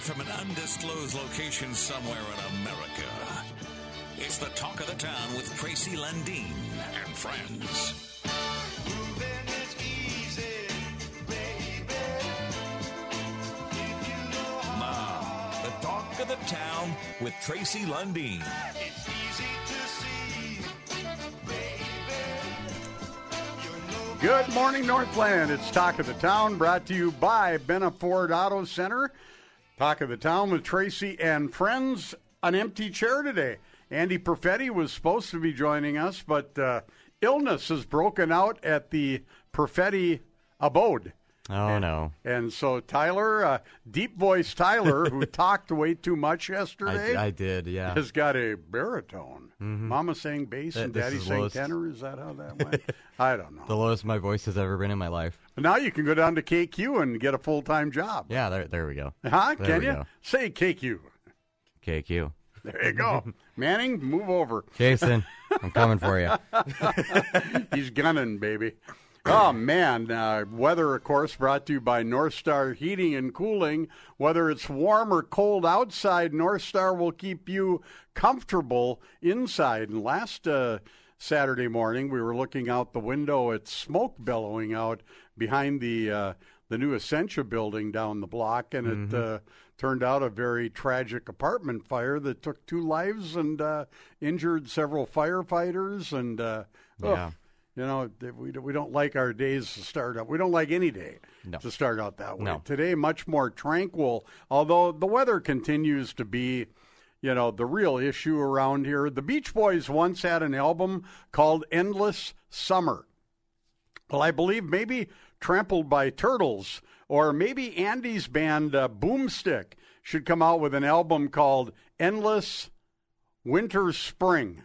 Live from an undisclosed location somewhere in America. It's the talk of the town with Tracy Lundeen and friends. Now, the talk of the town with Tracy Lundeen. Good morning, Northland. It's Talk of the Town brought to you by Benna Ford Auto Center. Talk of the Town with Tracy and friends. An empty chair today. Andy Perfetti was supposed to be joining us, but uh, illness has broken out at the Perfetti abode. Oh no! And so Tyler, uh, deep voice Tyler, who talked way too much yesterday, I, I did, yeah. has got a baritone. Mama sang bass Th- and this Daddy sang lowest. tenor. Is that how that went? I don't know. The lowest my voice has ever been in my life. But now you can go down to KQ and get a full time job. Yeah, there, there we go. Huh? There Can you? go. Say KQ. KQ. There you go. Manning, move over. Jason, I'm coming for you. He's gunning, baby. Oh, man. Uh, weather, of course, brought to you by North Star Heating and Cooling. Whether it's warm or cold outside, North Star will keep you comfortable inside. And last uh, Saturday morning, we were looking out the window at smoke billowing out behind the uh, the new Essentia building down the block, and it uh, turned out a very tragic apartment fire that took two lives and uh, injured several firefighters. And uh, oh, Yeah. You know, we we don't like our days to start out. We don't like any day No. to start out that way. No. Today, much more tranquil, although the weather continues to be, you know, the real issue around here. The Beach Boys once had an album called Endless Summer. Well, I believe maybe Trampled by Turtles or maybe Andy's band uh, Boomstick should come out with an album called Endless Winter Spring.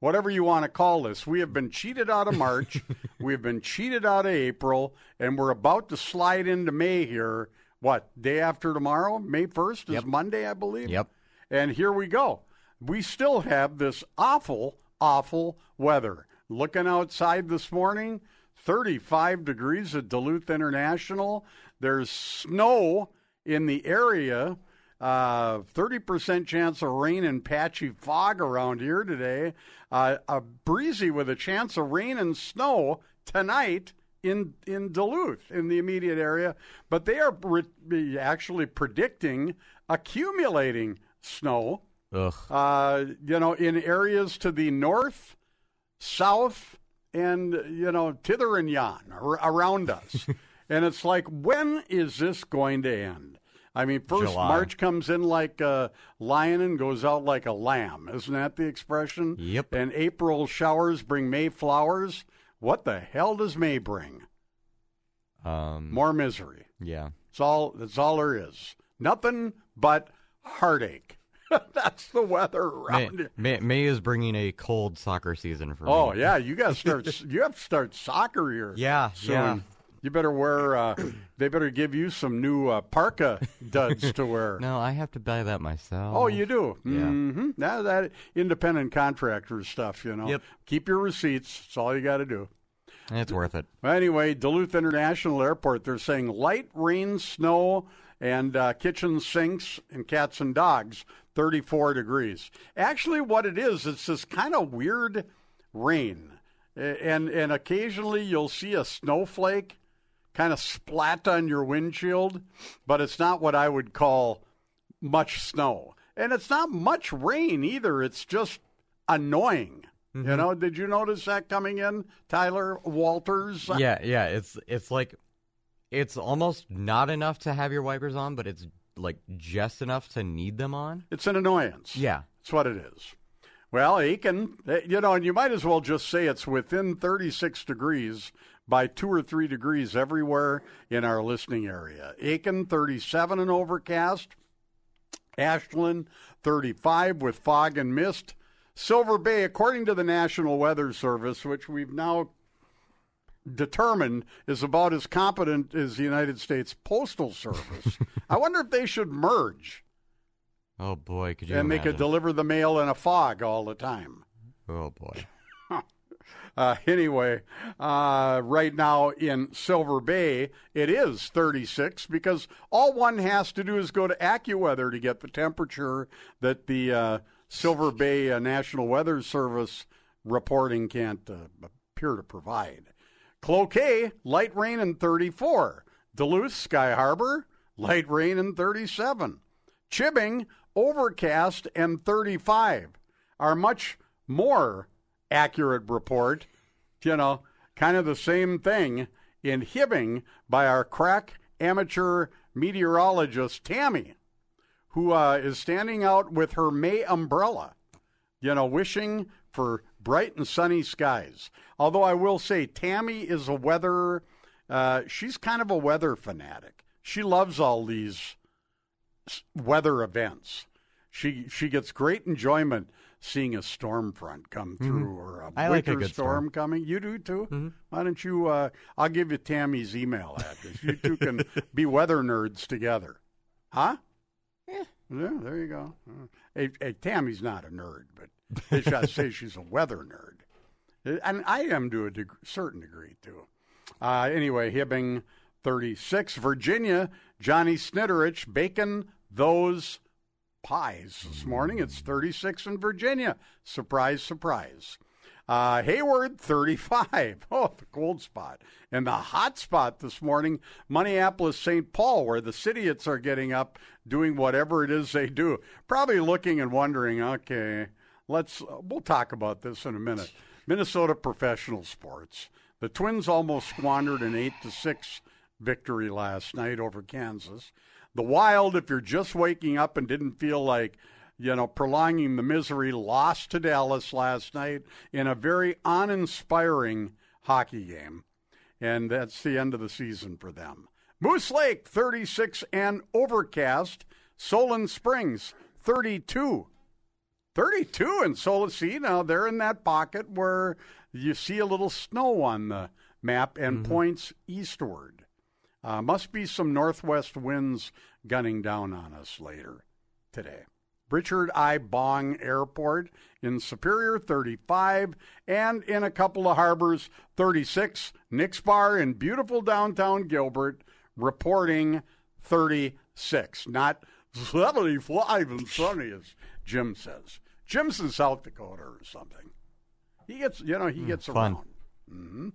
Whatever you want to call this. We have been cheated out of March. we have been cheated out of April, and we're about to slide into May here. What, day after tomorrow? May 1st is Yep. Monday, I believe? Yep. And here we go. We still have this awful, awful weather. Looking outside this morning, 35 degrees at Duluth International. There's snow in the area. Uh, 30% chance of rain and patchy fog around here today. Uh, a breezy with a chance of rain and snow tonight in in Duluth in the immediate area, but they are re- actually predicting accumulating snow. Ugh. Uh, you know, in areas to the north, south, and you know, thither and yon ar- around us. and it's like, when is this going to end? I mean, first July. March comes in like a lion and goes out like a lamb. Isn't that the expression? Yep. And April showers bring May flowers. What the hell does May bring? Um, More misery. yeah. That's all. That's all there is. Nothing but heartache. that's the weather May, around here. May, May is bringing a cold soccer season for me. Oh yeah, you got to start. you have to start soccer here. Yeah, soon. yeah. You better wear. Uh, they better give you some new uh, parka duds to wear. No, I have to buy that myself. Oh, you do. Yeah. hmm Now that independent contractor stuff, you know. Yep. Keep your receipts. That's all you got to do. It's worth it. Anyway, Duluth International Airport, they're saying light rain, snow, and uh, kitchen sinks and cats and dogs, 34 degrees. Actually, what it is, it's this kind of weird rain. And, and occasionally you'll see a snowflake kind of splat on your windshield, but it's not what I would call much snow. And it's not much rain either. It's just annoying. You know, did you notice that coming in, Tyler Walters? Yeah, yeah. It's it's like it's almost not enough to have your wipers on, but it's like just enough to need them on. It's an annoyance. Yeah. That's what it is. Well, Aiken, eh, you know, and you might as well just say it's within 36 degrees by two or three degrees everywhere in our listening area. Aiken, 37 and overcast. Ashland, 35 with fog and mist. Silver Bay, according to the National Weather Service, which we've now determined is about as competent as the United States Postal Service. I wonder if they should merge Oh boy, could you and they could deliver the mail in a fog all the time. oh boy. Uh, anyway, uh, right now in Silver Bay, it is 36 because all one has to do is go to AccuWeather to get the temperature that the uh, Silver Bay uh, National Weather Service reporting can't uh, appear to provide. Cloquet, light rain and 34. Duluth, Sky Harbor, light rain and 37. Chibbing, overcast and 35. are much more accurate report, you know, kind of the same thing in Hibbing by our crack amateur meteorologist, Tammy, who uh, is standing out with her May umbrella, you know, wishing for bright and sunny skies. Although I will say, Tammy is a weather, uh, she's kind of a weather fanatic. She loves all these weather events. She she gets great enjoyment seeing a storm front come Mm-hmm. through or a I like a winter storm, storm. coming. You do too. Mm-hmm. Why don't you? Uh, I'll give you Tammy's email address. You two can be weather nerds together, huh? Yeah, there you go. Hey, hey, Tammy's not a nerd, but they should say she's a weather nerd, and I am to a deg- certain degree too. Uh, anyway, Hibbing 36, Virginia, Johnny Snitterich bacon those pies this morning. It's 36 in Virginia. Surprise, surprise. Uh, Hayward, 35. Oh, the cold spot. And the hot spot this morning, Minneapolis, St. Paul, where the Cityots are getting up, doing whatever it is they do. Probably looking and wondering, okay, let's, we'll talk about this in a minute. Minnesota professional sports. The Twins almost squandered an 8 to 6 victory last night over Kansas. The Wild, if you're just waking up and didn't feel like, you know, prolonging the misery, lost to Dallas last night in a very uninspiring hockey game. And that's the end of the season for them. Moose Lake, 36 and overcast. Solon Springs, 32. 32 in Solon. See, now they're in that pocket where you see a little snow on the map and mm-hmm. points eastward. Uh, must be some northwest winds gunning down on us later today. Richard I. Bong Airport in Superior, 35, and in a couple of harbors, 36. Nick's Bar in beautiful downtown Gilbert reporting 36. Not 75 and sunny, as Jim says. Jim's in South Dakota or something. He gets, you know, he gets fun. around. hmm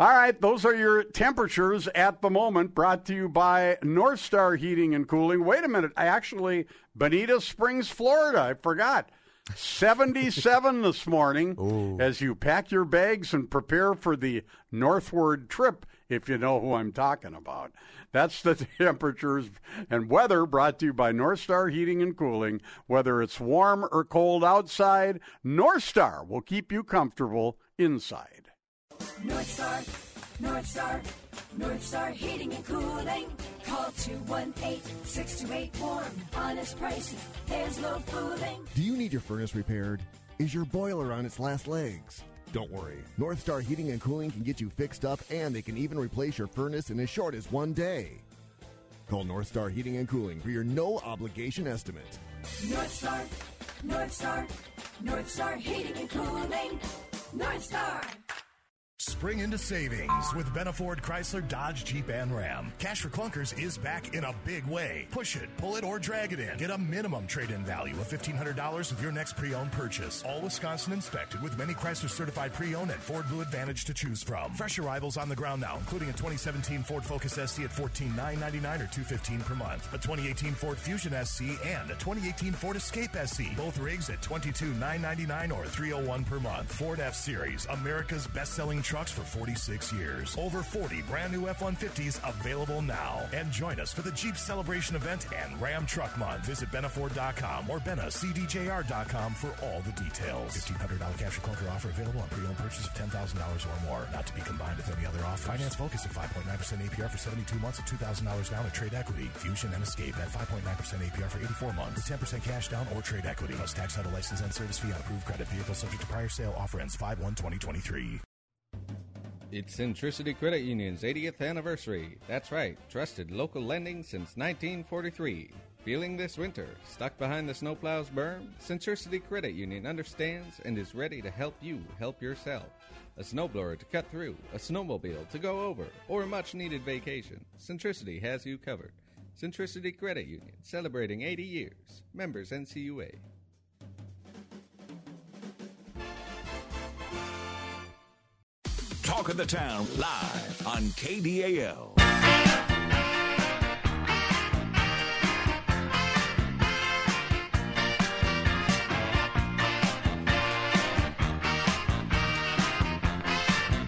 All right, those are your temperatures at the moment, brought to you by North Star Heating and Cooling. Wait a minute, I actually, Bonita Springs, Florida, I forgot. 77 this morning as you pack your bags and prepare for the northward trip, if you know who I'm talking about. That's the temperatures and weather brought to you by North Star Heating and Cooling. Whether it's warm or cold outside, North Star will keep you comfortable inside. North Star, North Star, North Star Heating and Cooling. Call 218-628-WARM. Honest prices, there's no fooling. Do you need your furnace repaired? Is your boiler on its last legs? Don't worry. North Star Heating and Cooling can get you fixed up and they can even replace your furnace in as short as one day. Call North Star Heating and Cooling for your no obligation estimate. North Star, North Star, North Star Heating and Cooling. North Star. Spring into savings with Benaford Chrysler Dodge Jeep and Ram. Cash for Clunkers is back in a big way. Push it, pull it, or drag it in. Get a minimum trade-in value of $1,500 with your next pre-owned purchase. All Wisconsin inspected with many Chrysler certified pre-owned and Ford Blue Advantage to choose from. Fresh arrivals on the ground now, including a 2017 Ford Focus SC at 14,999 or 215 per month. A 2018 Ford Fusion SC and a 2018 Ford Escape SC. Both rigs at $22,999 or 301 per month. Ford F-Series, America's best-selling trucks for 46 years. Over 40 brand new F-150s available now. And join us for the Jeep Celebration event and Ram Truck Month. Visit Benaford.com or BenaCDJR.com for all the details. $1,500 cash or clunker offer available on pre-owned purchase of $10,000 or more. Not to be combined with any other offer. Finance focus at 5.9% APR for 72 months at $2,000 down at trade equity. Fusion and Escape at 5.9% APR for 84 months with 10% cash down or trade equity. Plus tax title license and service fee on approved credit. Vehicle subject to prior sale. Offer ends 5-1-2023. It's Centricity Credit Union's 80th anniversary. That's right, trusted local lending since 1943. Feeling this winter? Stuck behind the snowplow's berm? Centricity Credit Union understands and is ready to help you help yourself. A snowblower to cut through, a snowmobile to go over, or a much needed vacation. Centricity has you covered. Centricity Credit Union, celebrating 80 years. Members NCUA. Talk of the Town live on KDAL.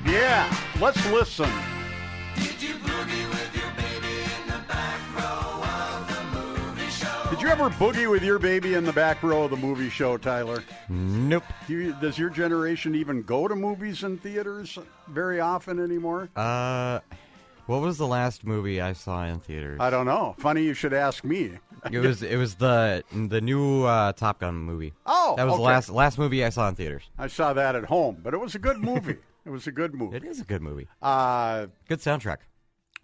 Yeah, let's listen. Did you ever boogie with your baby in the back row of the movie show, Tyler? Nope. Do you, does your generation even go to movies and theaters very often anymore? Uh, what was the last movie I saw in theaters? I don't know. Funny you should ask me. It was it was the the new uh, Top Gun movie. Oh, that was the last last movie I saw in theaters. I saw that at home, but it was a good movie. it was a good movie. It is a good movie. Uh, Good soundtrack.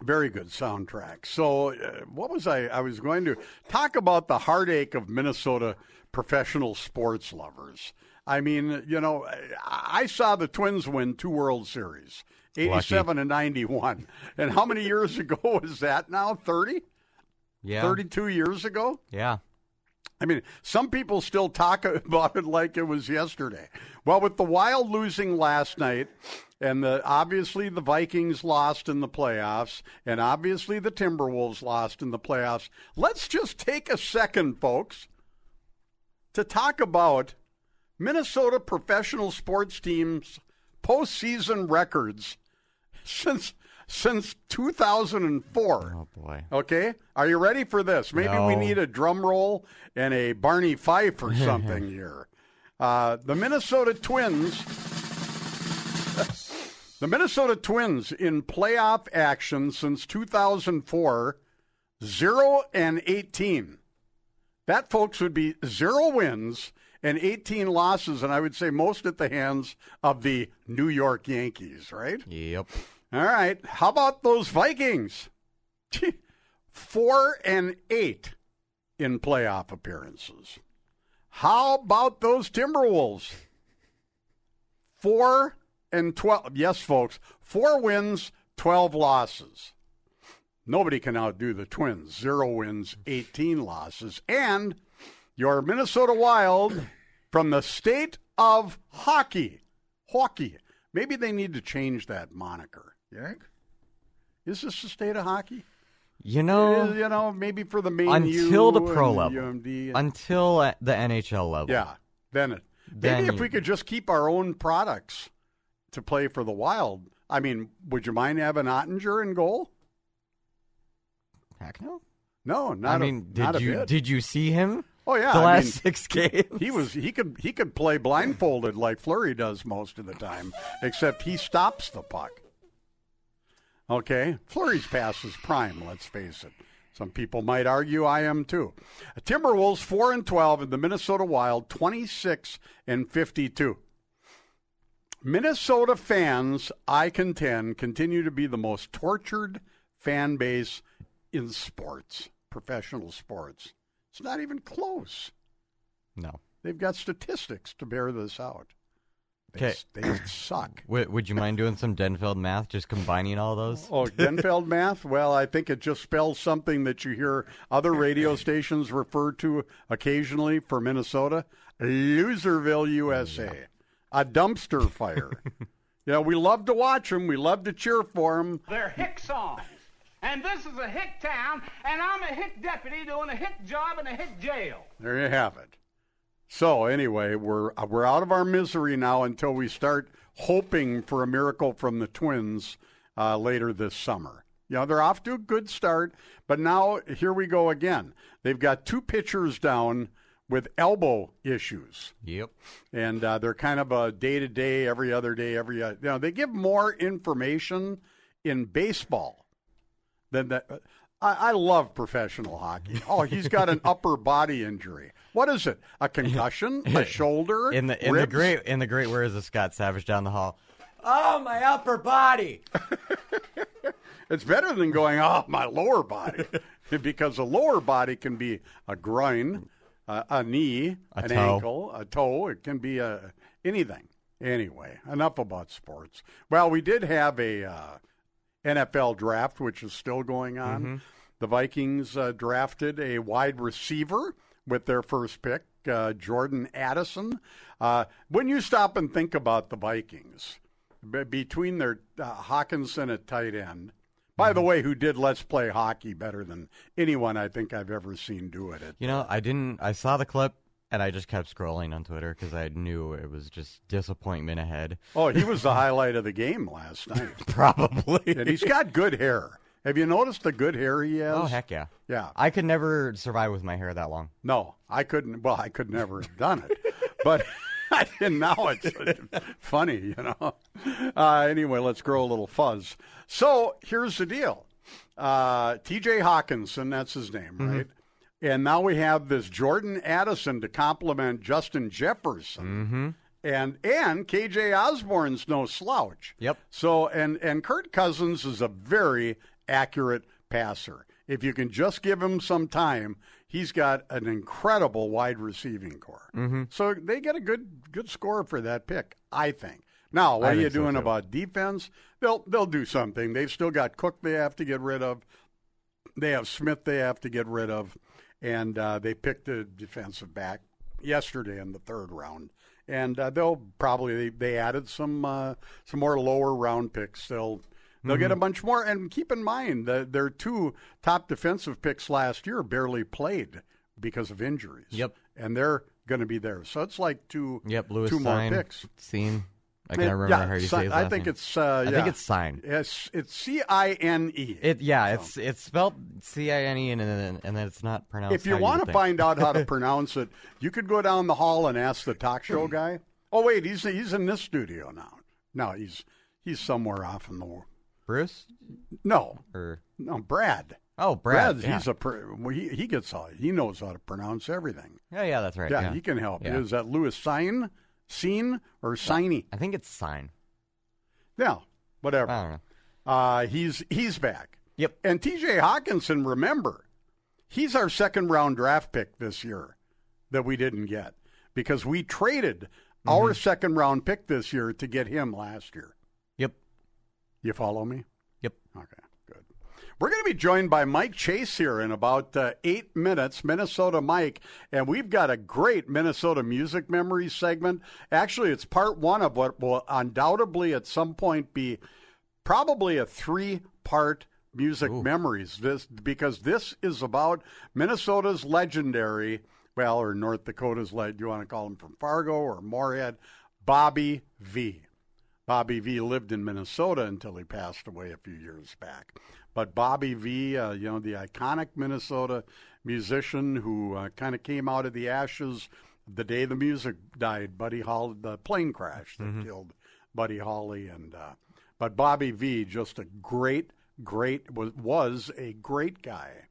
Very good soundtrack. So, uh, what was I? I was going to talk about the heartache of Minnesota professional sports lovers. I mean, you know, I I saw the Twins win two World Series, 87 and 91. And how many years ago was that now? 30? Yeah. 32 years ago? Yeah. I mean, some people still talk about it like it was yesterday. Well, with the Wild losing last night, and the, obviously the Vikings lost in the playoffs, and obviously the Timberwolves lost in the playoffs, let's just take a second, folks, to talk about Minnesota professional sports teams' postseason records since since 2004. Oh boy. Okay, are you ready for this? Maybe we need a drum roll and a Barney Fife or something here. Uh, the Minnesota Twins. The Minnesota Twins in playoff action since 2004, 0 and 18. That, folks, would be zero wins and 18 losses, and I would say most at the hands of the New York Yankees, right? Yep. All right. How about those Vikings? Four and eight in playoff appearances. How about those Timberwolves? Four and 12. Yes, folks. Four wins, 12 losses. Nobody can outdo the Twins. Zero wins, 18 losses. And your Minnesota Wild from the state of hockey. Hockey. Maybe they need to change that moniker. Yeah? Is this the state of hockey? You know, is, you know, maybe for the main until the pro level, UMD and- until the NHL level. yeah, then it. Maybe Then if you- we could just keep our own products to play for the Wild. I mean, would you mind having Oettinger in goal? Heck no. No, not. I a- mean, not did a you bit. did you see him? Oh yeah, the I last mean, six games. he was he could he could play blindfolded like Fleury does most of the time, except he stops the puck. Okay, Fleury's pass is prime. Let's face it. Some people might argue I am too. Timberwolves four and twelve, and the Minnesota Wild twenty six and fifty two. Minnesota fans, I contend, continue to be the most tortured fan base in sports, professional sports. It's not even close. no. They've got statistics to bear this out. They, 'Kay. they suck. Would you mind doing some Denfeld math, just combining all those? Oh, Denfeld math? Well, I think it just spells something that you hear other radio stations refer to occasionally for Minnesota Loserville, USA. A dumpster fire. you know, we love to watch them, we love to cheer for them. They're hick songs. And this is a hick town, and I'm a hick deputy doing a hick job in a hick jail. There you have it. So anyway, we're we're out of our misery now until we start hoping for a miracle from the Twins uh, later this summer. You know they're off to a good start, but now here we go again. They've got two pitchers down with elbow issues, Yep. and uh, they're kind of a day to day, every other day, every uh, you know they give more information in baseball than that. I, I love professional hockey. Oh, he's got an upper body injury. What is it? A concussion? A shoulder? In the in Ribs? the great in the great words of Scott Savage down the hall. Oh, my upper body. It's better than going, oh, my lower body. because a lower body can be a groin, uh, a knee, A an toe. ankle, a toe. It can be a, anything. Anyway, enough about sports. Well, we did have a uh, NFL draft, which is still going on. Mm-hmm. The Vikings uh, drafted a wide receiver with their first pick, uh, Jordan Addison. Uh, when you stop and think about the Vikings, be- between their uh, Hockenson at tight end, by the way, who did Let's Play Hockey better than anyone I think I've ever seen do it. At, You know, I didn't. I saw the clip and I just kept scrolling on Twitter because I knew it was just disappointment ahead. oh, he was the highlight of the game last night. Probably. and he's got good hair. Have you noticed the good hair he has? oh heck yeah. Yeah. I could never survive with my hair that long. No, I couldn't. Well, I could never have done it, but and now it's funny, you know. Uh, anyway, let's grow a little fuzz. So here's the deal: uh, T.J. Hockenson, that's his name, right? And now we have this Jordan Addison to complement Justin Jefferson. Mm-hmm. And and KJ Osborne's no slouch. Yep. So and and Kirk Cousins is a very accurate passer. If you can just give him some time, he's got an incredible wide receiving core. Mm-hmm. So they get a good good score for that pick, I think. Now, what I are you think so, doing about defense? They'll they'll do something. They've still got Cook they have to get rid of. They have Smith they have to get rid of, and uh, they picked a defensive back yesterday in the third round. And uh, they'll probably they, they added some uh, some more lower round picks. They'll they'll get a Mm-hmm. bunch more. And keep in mind that their two top defensive picks last year barely played because of injuries. Yep. and they're going to be there. So it's like two Yep, Lewis two Stein, more picks. Scene. I can't Yeah, remember yeah, how you Si- say his I think name. it's uh, I think it's Sign. It's it's C I N E. It yeah, it's it's spelled C I N E and then and then it's not pronounced. If you want to find out how to pronounce it, you could go down the hall and ask the talk show guy. Oh wait, he's he's in this studio now. No, he's he's somewhere off in the world. Bruce No, or no, Brad. oh Brad, yeah. he's a pr- well, he he gets all he knows how to pronounce everything. yeah yeah that's right. Yeah, Yeah, he can help. Yeah. Is that Louis Sign, Scene or Signy? I think it's Sign. Yeah, whatever. I don't know. Uh, he's he's back. Yep. And T.J. Hockenson, remember, he's our second round draft pick this year that we didn't get because we traded our second round pick this year to get him last year. You follow me? Yep. Okay, good. We're going to be joined by Mike Chase here in about uh, eight minutes, Minnesota Mike, and we've got a great Minnesota music memories segment. Actually, it's part one of what will undoubtedly at some point be probably a three part music memories this because this is about Minnesota's legendary well or North Dakota's lead you want to call him from Fargo or Moorhead Bobby Vee Bobby Vee lived in Minnesota until he passed away a few years back. But Bobby Vee, uh, you know, the iconic Minnesota musician who uh, kind of came out of the ashes the day the music died. Buddy Holly, the plane crash that killed Buddy Holly, and uh, but Bobby Vee, just a great, great was was a great guy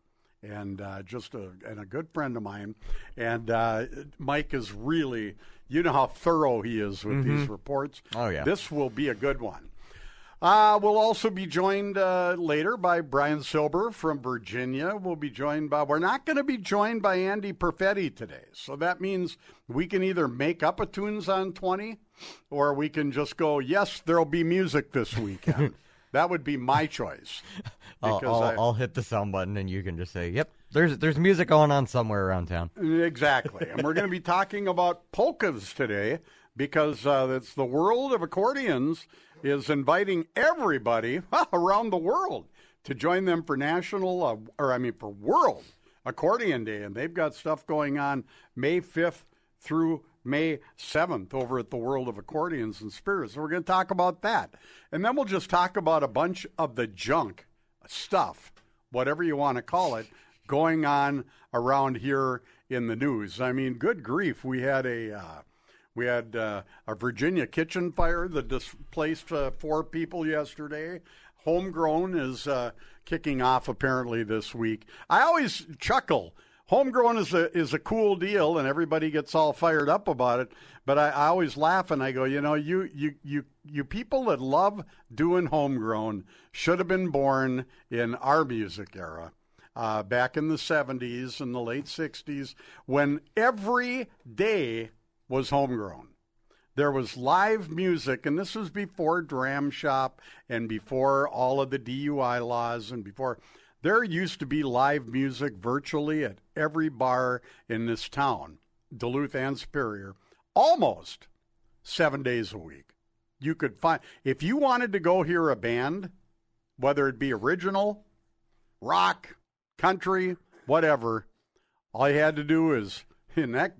and uh, just a and a good friend of mine. And uh, Mike is really, you know how thorough he is with these reports. Oh, yeah. this will be a good one. Uh, we'll also be joined uh, later by Brian Silber from Virginia. We'll be joined by, we're not going to be joined by Andy Perfetti today. So that means we can either make up a tunes on 20 or we can just go, yes, there'll be music this weekend. that would be my choice. I'll, Because I'll, I- I'll hit the sound button and you can just say, "Yep, there's there's music going on somewhere around town." Exactly. and we're going to be talking about polkas today because uh, it's the world of accordions is inviting everybody around the world to join them for national, uh, or I mean for World Accordion Day. And they've got stuff going on May 5th through May 7th over at the World of Accordions and Spirits. So we're going to talk about that. And then we'll just talk about a bunch of the junk stuff, whatever you want to call it, going on around here in the news. I mean, good grief, we had a uh, we had uh, a Virginia kitchen fire that displaced uh, four people yesterday. Homegrown is uh, kicking off apparently this week. I always chuckle. Homegrown is a is a cool deal, and everybody gets all fired up about it. But I, I always laugh and I go, you know, you you you you people that love doing homegrown should have been born in our music era. uh, back in the 70s and the late 60s when every day was homegrown. There was live music, and this was before Dram Shop and before all of the DUI laws and before. There used to be live music virtually at every bar in this town, Duluth and Superior, almost seven days a week. You could find, if you wanted to go hear a band, whether it be original, rock, country, whatever, all you had to do is, in that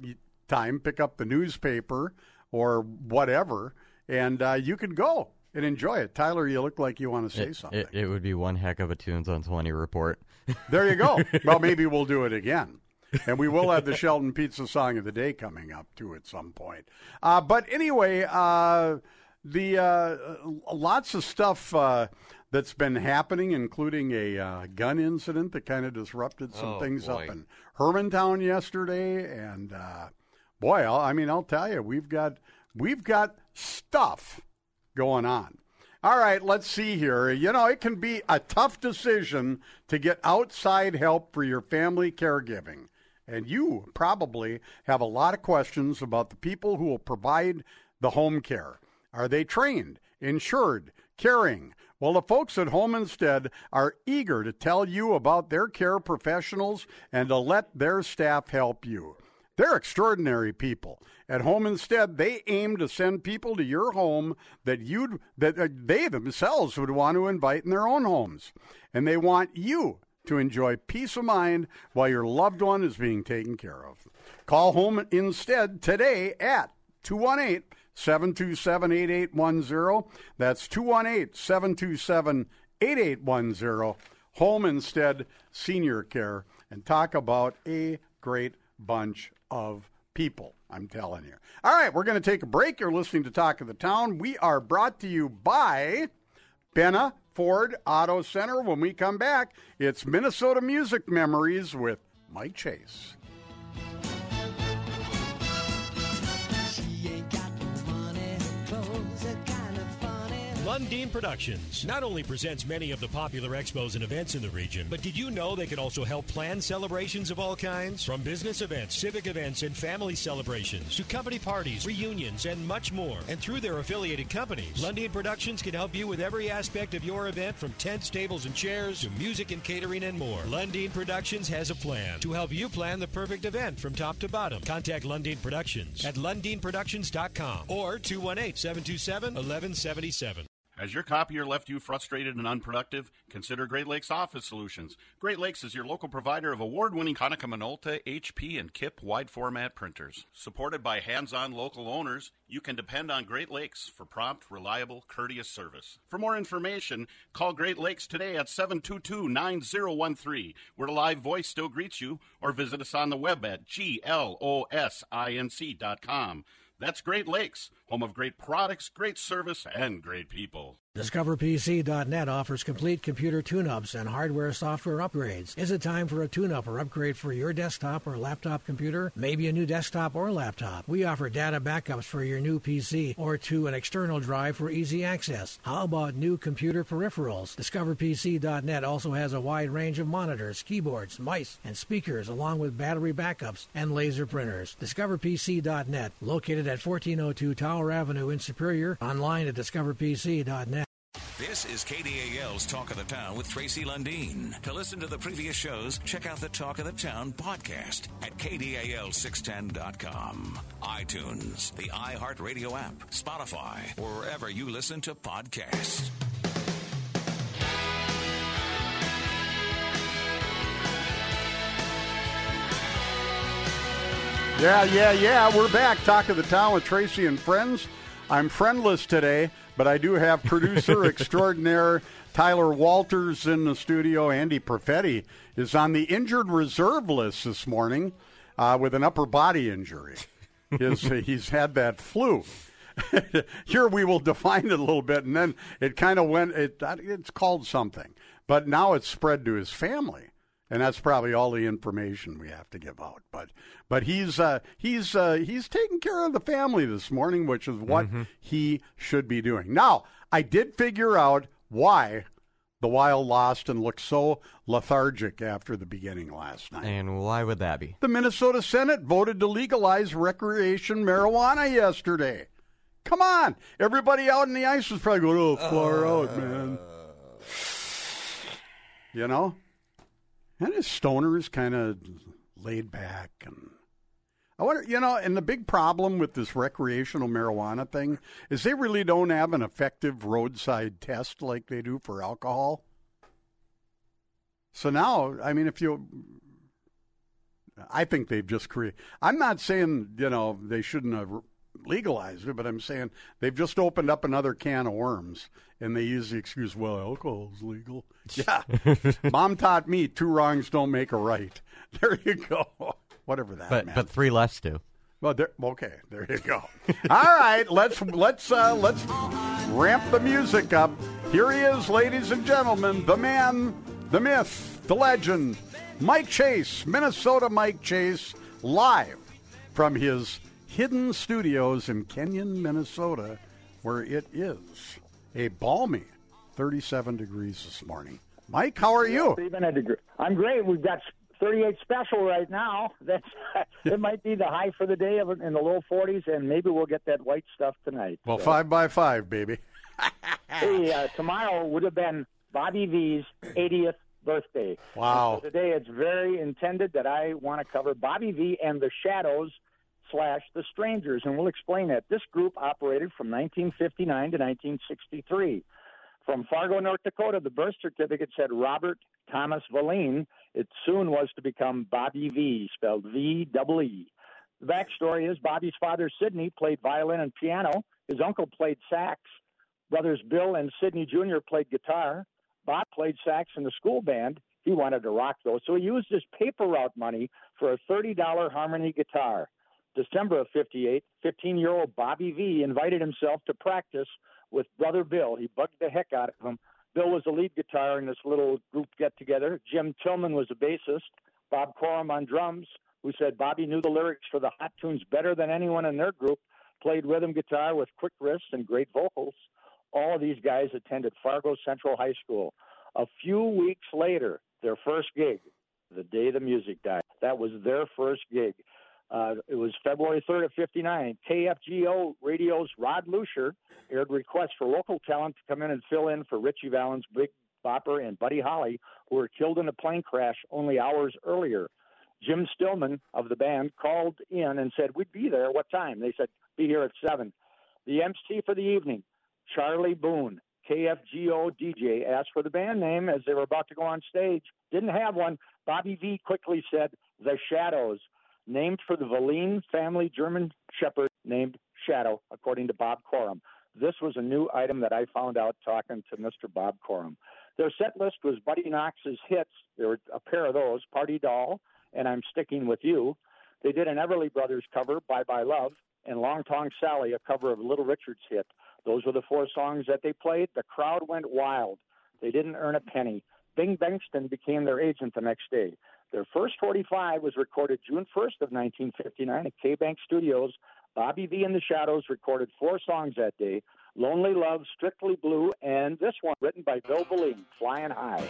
time, pick up the newspaper or whatever, and uh, you could go and enjoy it. Tyler, you look like you want to say It, something. it, it would be one heck of a tunes on twenty report. There you go. well, maybe we'll do it again. And we will have the Shelton Pizza Song of the Day coming up, too, at some point. Uh, but anyway, uh, the uh, lots of stuff uh, that's been happening, including a uh, gun incident that kind of disrupted some Oh, things boy. up in Hermantown yesterday. And uh, boy, I'll, I mean, I'll tell you, we've got we've got stuff going on. All right, let's see here. You know, it can be a tough decision to get outside help for your family caregiving. And you probably have a lot of questions about the people who will provide the home care. Are they trained, insured, caring? Well, the folks at Home Instead are eager to tell you about their care professionals and to let their staff help you. They're extraordinary people. At Home Instead, they aim to send people to your home that you'd that they themselves would want to invite in their own homes. And they want you to enjoy peace of mind while your loved one is being taken care of. Call Home Instead today at 218 727 8810. That's 218 727 8810. Home Instead Senior Care. And talk about a great bunch of people. I'm telling you. All right, we're going to take a break. You're listening to Talk of the Town. We are brought to you by Benna Ford Auto Center. When we come back, it's Minnesota Music Memories with Mike Chase. Lundeen Productions not only presents many of the popular expos and events in the region, but did you know they can also help plan celebrations of all kinds? From business events, civic events, and family celebrations to company parties, reunions, and much more. And through their affiliated companies, Lundeen Productions can help you with every aspect of your event from tents, tables, and chairs to music and catering and more. Lundeen Productions has a plan to help you plan the perfect event from top to bottom. Contact Lundeen Productions at lundeenproductions.com or 218 727 1177. Has your copier left you frustrated and unproductive? Consider Great Lakes Office Solutions. Great Lakes is your local provider of award-winning Konica Minolta, HP, and KIP wide format printers. Supported by hands-on local owners, you can depend on Great Lakes for prompt, reliable, courteous service. For more information, call Great Lakes today at 722-9013, where a live voice still greets you, or visit us on the web at glosinc.com. That's Great Lakes, home of great products, great service, and great people. DiscoverPC.net offers complete computer tune-ups and hardware software upgrades. Is it time for a tune-up or upgrade for your desktop or laptop computer? Maybe a new desktop or laptop. We offer data backups for your new PC or to an external drive for easy access. How about new computer peripherals? DiscoverPC.net also has a wide range of monitors, keyboards, mice, and speakers along with battery backups and laser printers. DiscoverPC.net, located at 1402 Tower Avenue in Superior, online at discoverpc.net. This is KDAL's Talk of the Town with Tracy Lundeen. To listen to the previous shows, check out the Talk of the Town podcast at KDAL610.com, iTunes, the iHeartRadio app, Spotify, or wherever you listen to podcasts. Yeah, yeah, yeah. We're back. Talk of the Town with Tracy and friends. I'm friendless today, but I do have producer extraordinaire Tyler Walters in the studio. Andy Perfetti is on the injured reserve list this morning uh, with an upper body injury. His, he's had that flu. Here we will define it a little bit, and then it kind of went. It it's called something, but now it's spread to his family, and that's probably all the information we have to give out. But but he's uh, he's uh, he's taking care of the family this morning, which is what he should be doing. Now I did figure out why The Wild lost and looked so lethargic after the beginning last night. And why would that be? The Minnesota Senate voted to legalize recreation marijuana yesterday. Come on. Everybody out in the ice was probably going, oh, far out, man. You know? And his stoner is kind of laid back and I wonder, you know, and the big problem with this recreational marijuana thing is they really don't have an effective roadside test like they do for alcohol. So now, I mean, if you, I think they've just created. I'm not saying you know they shouldn't have legalized it, but I'm saying they've just opened up another can of worms, and they use the excuse, "Well, alcohol's legal." Yeah, mom taught me two wrongs don't make a right. There you go whatever that. But meant. but three less do. Well, there, okay, there you go. All right, let's let's uh, let's ramp the music up. Here he is, ladies and gentlemen, the man, the myth, the legend, Mike Chase, Minnesota Mike Chase, live from his hidden studios in Kenyon, Minnesota, where it is a balmy 37 degrees this morning. Mike, how are you? Even a degree. I'm great. We've got 38 special right now. That's it might be the high for the day of in the low 40s, and maybe we'll get that white stuff tonight. Well, So, five by five, baby. hey, uh, tomorrow would have been Bobby Vee's 80th birthday. Wow. So today it's very intended that I want to cover Bobby Vee and the Shadows slash the Strangers, and we'll explain that. This group operated from 1959 to 1963. From Fargo, North Dakota, the birth certificate said Robert Thomas Velline. It soon was to become Bobby Vee, spelled V double E. The backstory is Bobby's father, Sidney, played violin and piano. His uncle played sax. Brothers Bill and Sidney Jr. played guitar. Bob played sax in the school band. He wanted to rock, though, so he used his paper route money for a $30 harmony guitar. December of 58, 15 year old Bobby Vee invited himself to practice with brother Bill. He bugged the heck out of him. Bill was the lead guitar in this little group get together. Jim Stillman was the bassist. Bob Coram on drums, who said Bobby knew the lyrics for the hot tunes better than anyone in their group, played rhythm guitar with quick wrists and great vocals. All of these guys attended Fargo Central High School. A few weeks later, their first gig, the day the music died, that was their first gig. Uh, it was February 3rd of 59. KFGO Radio's Rod Lucier aired requests for local talent to come in and fill in for Ritchie Valens, Big Bopper, and Buddy Holly, who were killed in a plane crash only hours earlier. Jim Stillman of the band called in and said, We'd be there. What time? They said, Be here at 7. The MC for the evening, Charlie Boone, KFGO DJ, asked for the band name as they were about to go on stage. Didn't have one. Bobby Vee quickly said, The Shadows named for the Velline family German Shepherd named Shadow, according to Bob Coram. This was a new item that I found out talking to Mr. Bob Coram. Their set list was Buddy Knox's hits. There were a pair of those, Party Doll and I'm Sticking With You. They did an Everly Brothers cover, Bye Bye Love, and Long Tall Sally, a cover of Little Richard's hit. Those were the four songs that they played. The crowd went wild. They didn't earn a penny. Bing Bengtsson became their agent the next day. Their first 45 was recorded June 1st of 1959 at Kay Bank Studios. Bobby Vee and the Shadows recorded four songs that day, Lonely Love, Strictly Blue, and this one written by Bill Velline, Flying High.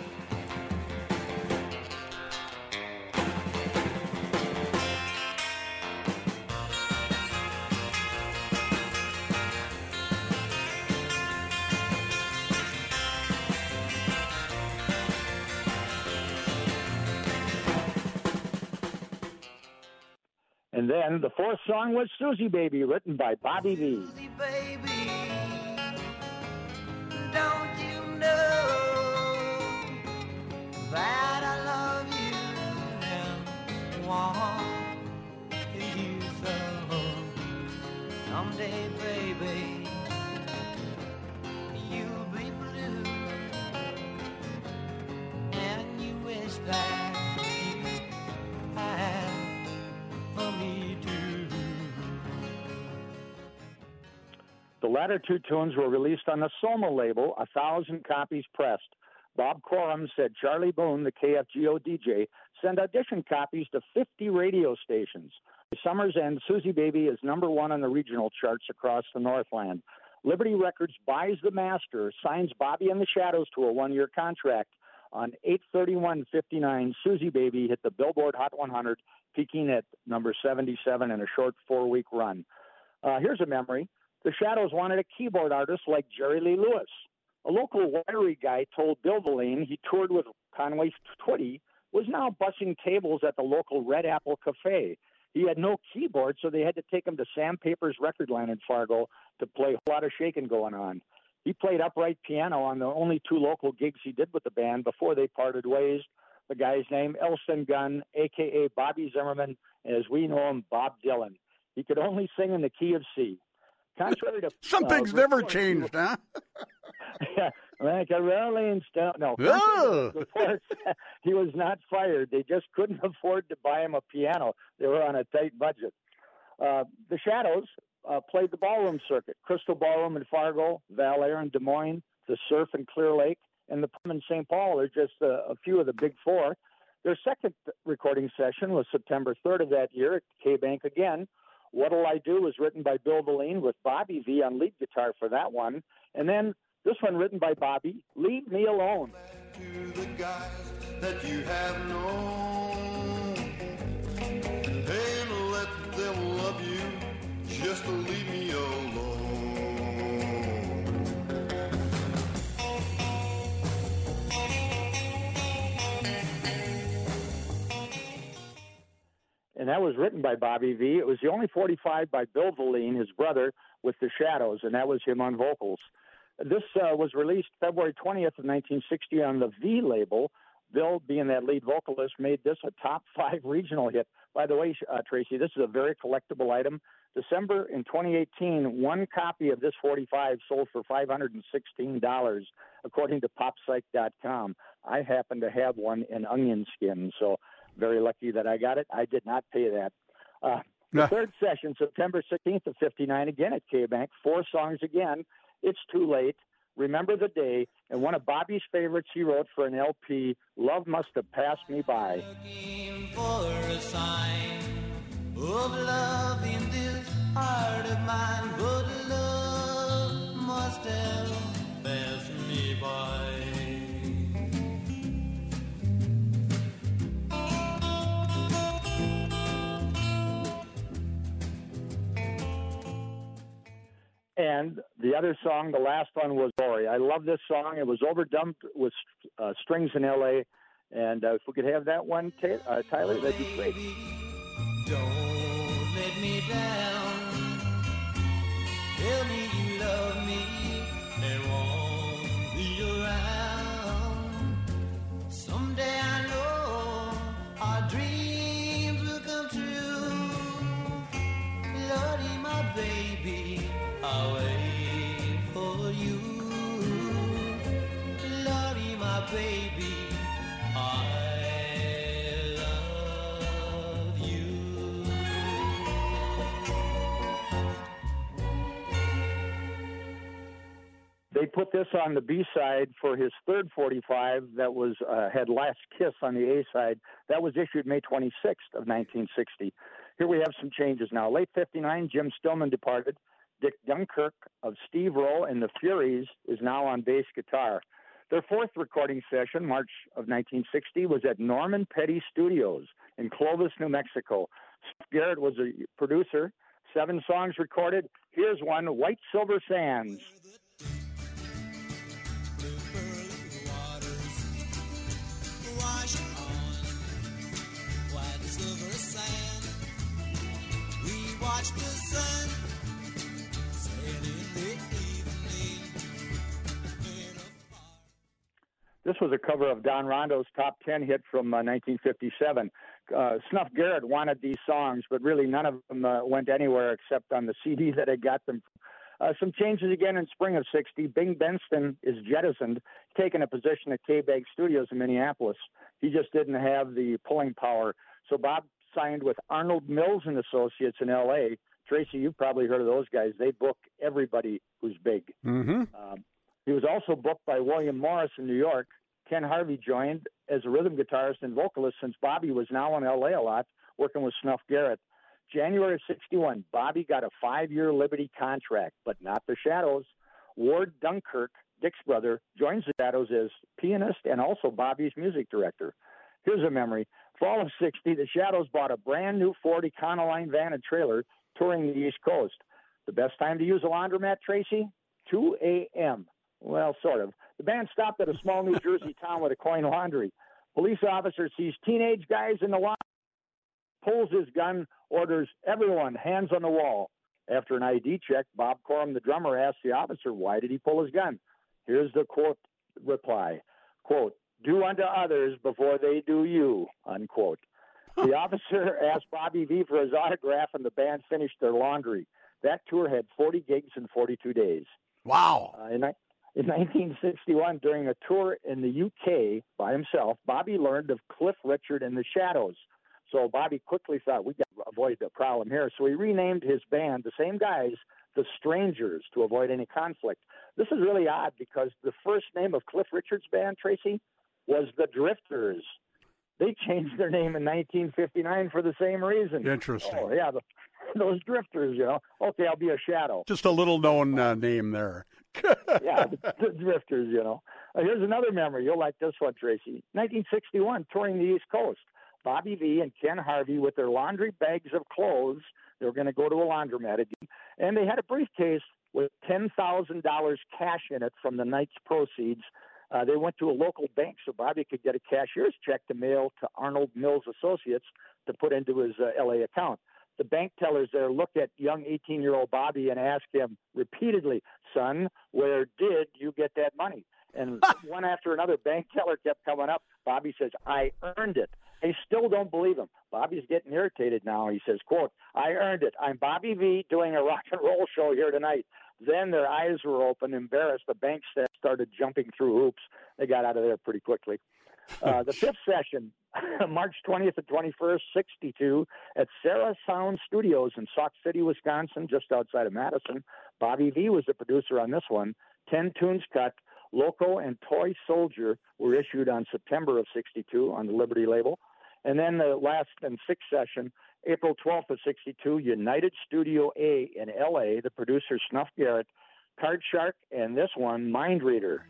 And then the fourth song was Susie Baby, written by Bobby Vee. baby. Don't you know that I love you and want you so? Someday, baby, you'll and you wish that The latter two tunes were released on the Soma label, a thousand copies pressed. Bob Coram said Charlie Boone, the KFGO DJ, sent audition copies to 50 radio stations. Summer's End, Susie Baby is number one on the regional charts across the Northland. Liberty Records buys the master, signs Bobby and the Shadows to a one-year contract. On 831.59, Susie Baby hit the Billboard Hot 100, peaking at number 77 in a short four-week run. Uh, here's a memory. The Shadows wanted a keyboard artist like Jerry Lee Lewis. A local winery guy told Bill Velline he toured with Conway Twitty was now bussing tables at the local Red Apple Cafe. He had no keyboard, so they had to take him to Sam Paper's record line in Fargo to play a lot of shaking going on. He played upright piano on the only two local gigs he did with the band before they parted ways. The guy's name, Elston Gunn, aka Bobby Zimmerman, and as we know him, Bob Dylan. He could only sing in the key of C. Contrary to Something's uh, never reports, changed, huh? yeah, like a Rolling Stone. No, Ugh. reports, he was not fired. They just couldn't afford to buy him a piano. They were on a tight budget. Uh, the Shadows uh, played the ballroom circuit: Crystal Ballroom in Fargo, Val Air in Des Moines, the Surf in Clear Lake, and the Plum in St. Paul. Are just a, a few of the big four. Their second recording session was September 3rd of that year at Kay Bank again. What'll I Do was written by Bill Velline with Bobby Vee on lead guitar for that one. And then this one written by Bobby, Leave Me Alone. just to leave me alone. And that was written by Bobby Vee. It was the only 45 by Bill Velline, his brother, with the Shadows, and that was him on vocals. This uh, was released February 20th of 1960 on the V label. Bill, being that lead vocalist, made this a top five regional hit. By the way, uh, Tracy, this is a very collectible item. December in 2018, one copy of this 45 sold for $516, according to Popsike.com. I happen to have one in onion skin, so very lucky that I got it. I did not pay that. Uh, the third session, September 16th of 59, again at Kay Bank, four songs again. It's Too Late, Remember the Day, and one of Bobby's favorites he wrote for an LP, Love Must Have Passed Me By. for a sign of love in this heart of mine, but love must have And the other song, the last one was Glory. I love this song. It was overdone with uh, strings in LA. And uh, if we could have that one, Ta- uh, Tyler, that'd be great. Don't let me down. Tell me you love me baby, for you. Lordy, my baby, I love you. They put this on the B side for his third 45 that was uh, had Last Kiss on the A side. That was issued May 26th of 1960. Here we have some changes now. Late 59, Jim Stillman departed. Dick Dunkirk of Steve Rowe and the Furies is now on bass guitar. Their fourth recording session, March of 1960, was at Norman Petty Studios in Clovis, New Mexico. Garrett was a producer. Seven songs recorded. Here's one White Silver Sands. Watch the sun This was a cover of Don Rondo's top 10 hit from uh, 1957. Uh, Snuff Garrett wanted these songs, but really none of them uh, went anywhere except on the CD that I got them. Uh, some changes again in spring of 60. Bing Benston is jettisoned, taking a position at Kay Bank Studios in Minneapolis. He just didn't have the pulling power. So Bob signed with Arnold Mills and Associates in L.A. Tracy, you've probably heard of those guys. They book everybody who's big. Mm-hmm. Um, he was also booked by William Morris in New York. Ken Harvey joined as a rhythm guitarist and vocalist since Bobby was now in LA a lot, working with Snuff Garrett. January of 61, Bobby got a five year Liberty contract, but not the Shadows. Ward Dunkirk, Dick's brother, joins the Shadows as pianist and also Bobby's music director. Here's a memory. Fall of 60, the Shadows bought a brand new Ford Econoline van and trailer touring the East Coast. The best time to use a laundromat, Tracy? 2 a.m. Well, sort of. The band stopped at a small New Jersey town with a coin laundry. Police officer sees teenage guys in the laundry, pulls his gun, orders everyone hands on the wall. After an ID check, Bob Corum, the drummer, asks the officer, why did he pull his gun? Here's the quote reply, quote, do unto others before they do you, unquote. The officer asked Bobby Vee for his autograph, and the band finished their laundry. That tour had 40 gigs in 42 days. Wow. Uh, in, in 1961, during a tour in the UK by himself, Bobby learned of Cliff Richard and the Shadows. So Bobby quickly thought we got to avoid the problem here. So he renamed his band, the same guys, the Strangers, to avoid any conflict. This is really odd because the first name of Cliff Richard's band, Tracy, was the Drifters. They changed their name in 1959 for the same reason. Interesting. Oh yeah, the, those Drifters. You know. Okay, I'll be a shadow. Just a little known uh, name there. yeah, the, the Drifters, you know. Uh, here's another memory. You'll like this one, Tracy. 1961, touring the East Coast. Bobby Vee and Ken Harvey with their laundry bags of clothes. They were going to go to a laundromat again. And they had a briefcase with $10,000 cash in it from the night's proceeds. Uh, they went to a local bank so Bobby could get a cashier's check to mail to Arnold Mills Associates to put into his uh, LA account. The bank tellers there look at young 18 year old Bobby and ask him repeatedly, Son, where did you get that money? And one after another, bank teller kept coming up. Bobby says, I earned it. They still don't believe him. Bobby's getting irritated now. He says, quote, I earned it. I'm Bobby Vee doing a rock and roll show here tonight. Then their eyes were open, embarrassed. The bank staff started jumping through hoops. They got out of there pretty quickly. Uh, the fifth session, March 20th and 21st, 62, at Sarah Sound Studios in Sauk City, Wisconsin, just outside of Madison. Bobby Vee was the producer on this one. Ten tunes cut. Loco and Toy Soldier were issued on September of 62 on the Liberty label. And then the last and sixth session, April 12th of 62, United Studio A in LA, the producer Snuff Garrett, Card Shark, and this one, Mind Reader.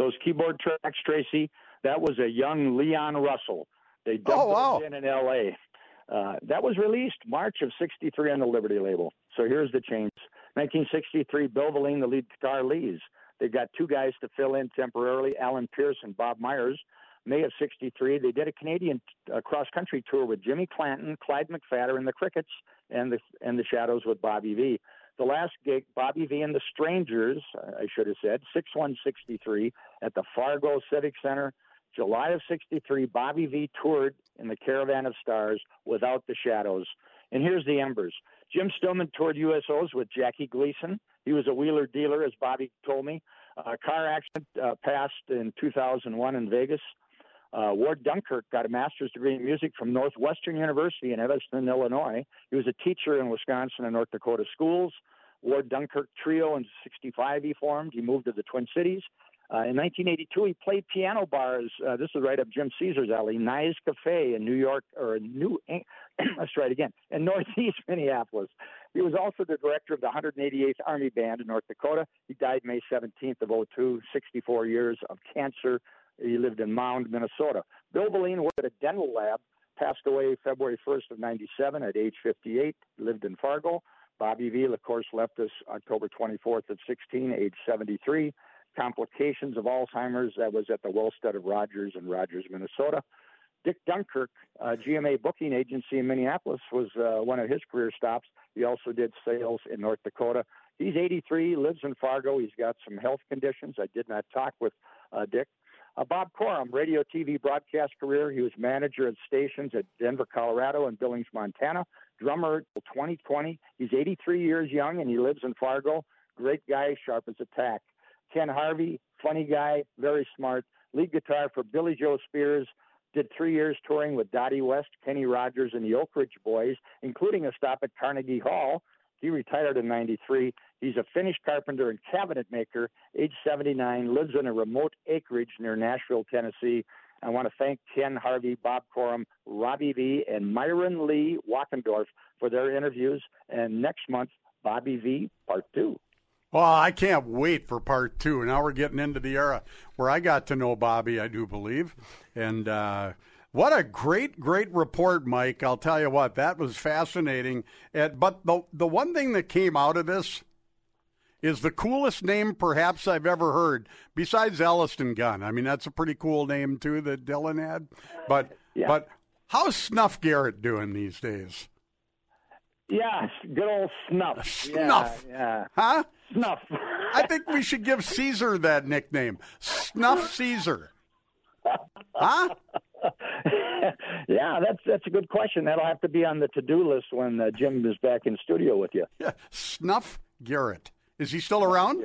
Those keyboard tracks, Tracy, that was a young Leon Russell. They dubbed Oh, wow. in in L.A. Uh, that was released March of '63 on the Liberty label. So here's the change: 1963, Bill Velline, the lead guitar, leaves. They've got two guys to fill in temporarily: Alan Pierce and Bob Myers. May of '63, they did a Canadian uh, cross-country tour with Jimmy Clanton, Clyde McPhatter, and the Crickets, and the and the Shadows with Bobby Vee. The last gig, Bobby Vee and the Strangers, I should have said, 6163 at the Fargo Civic Center. July of 63, Bobby Vee toured in the Caravan of Stars without the Shadows. And here's the embers. Jim Stillman toured USOs with Jackie Gleason. He was a wheeler dealer, as Bobby told me. A car accident uh, passed in 2001 in Vegas. Uh, Ward Dunkirk got a master's degree in music from Northwestern University in Evanston, Illinois. He was a teacher in Wisconsin and North Dakota schools. Ward Dunkirk Trio in 65 he formed. He moved to the Twin Cities. Uh, in 1982, he played piano bars. Uh, this is right up Jim Caesar's alley. Nye Cafe in New York, or New. Let's try it again. In Northeast Minneapolis. He was also the director of the 188th Army Band in North Dakota. He died May 17th of 02, 64 years of cancer. He lived in Mound, Minnesota. Bill Velline worked at a dental lab. Passed away February 1st of 97 at age 58. Lived in Fargo. Bobby Vee, of course, left us October 24th of 16, age 73 complications of Alzheimer's. That was at the Wellstead of Rogers in Rogers, Minnesota. Dick Dunkirk, uh, GMA booking agency in Minneapolis, was uh, one of his career stops. He also did sales in North Dakota. He's 83, lives in Fargo. He's got some health conditions. I did not talk with uh, Dick. Uh, Bob Corum, radio, TV, broadcast career. He was manager at stations at Denver, Colorado, and Billings, Montana. Drummer till 2020. He's 83 years young and he lives in Fargo. Great guy, sharp as a tack. Ken Harvey, funny guy, very smart. Lead guitar for Billy Joe Spears. Did three years touring with Dottie West, Kenny Rogers, and the Oak Ridge Boys, including a stop at Carnegie Hall. He retired in 93. He's a Finnish carpenter and cabinet maker, age 79, lives in a remote acreage near Nashville, Tennessee. I want to thank Ken Harvey, Bob Corum, Robbie Vee, and Myron Lee Wachendorf for their interviews. And next month, Bobby Vee, part two. Well, I can't wait for part two. Now we're getting into the era where I got to know Bobby, I do believe. And uh, what a great, great report, Mike. I'll tell you what, that was fascinating. And, but the, the one thing that came out of this is the coolest name perhaps I've ever heard, besides Elston Gunn. I mean, that's a pretty cool name, too, that Dylan had. But, Yeah. but how's Snuff Garrett doing these days? Yeah, good old snuff. Snuff. Yeah, yeah. Huh? Snuff. I think we should give Caesar that nickname. Snuff Caesar. Huh? yeah, that's that's a good question. That'll have to be on the to-do list when uh, Jim is back in studio with you. Yeah, Snuff Garrett. Is he still around?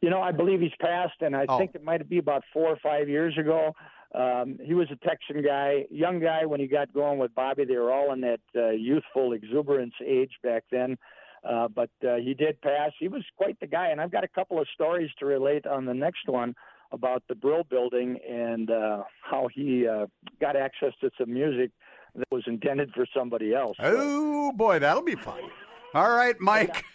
You know, I believe he's passed, and I Oh. think it might be about four or five years ago. Um, he was a Texan guy, young guy when he got going with Bobby. They were all in that uh, youthful exuberance age back then. Uh, but uh, he did pass. He was quite the guy, and I've got a couple of stories to relate on the next one about the Brill Building and uh, how he uh, got access to some music that was intended for somebody else. Oh boy, that'll be fun. All right, Mike.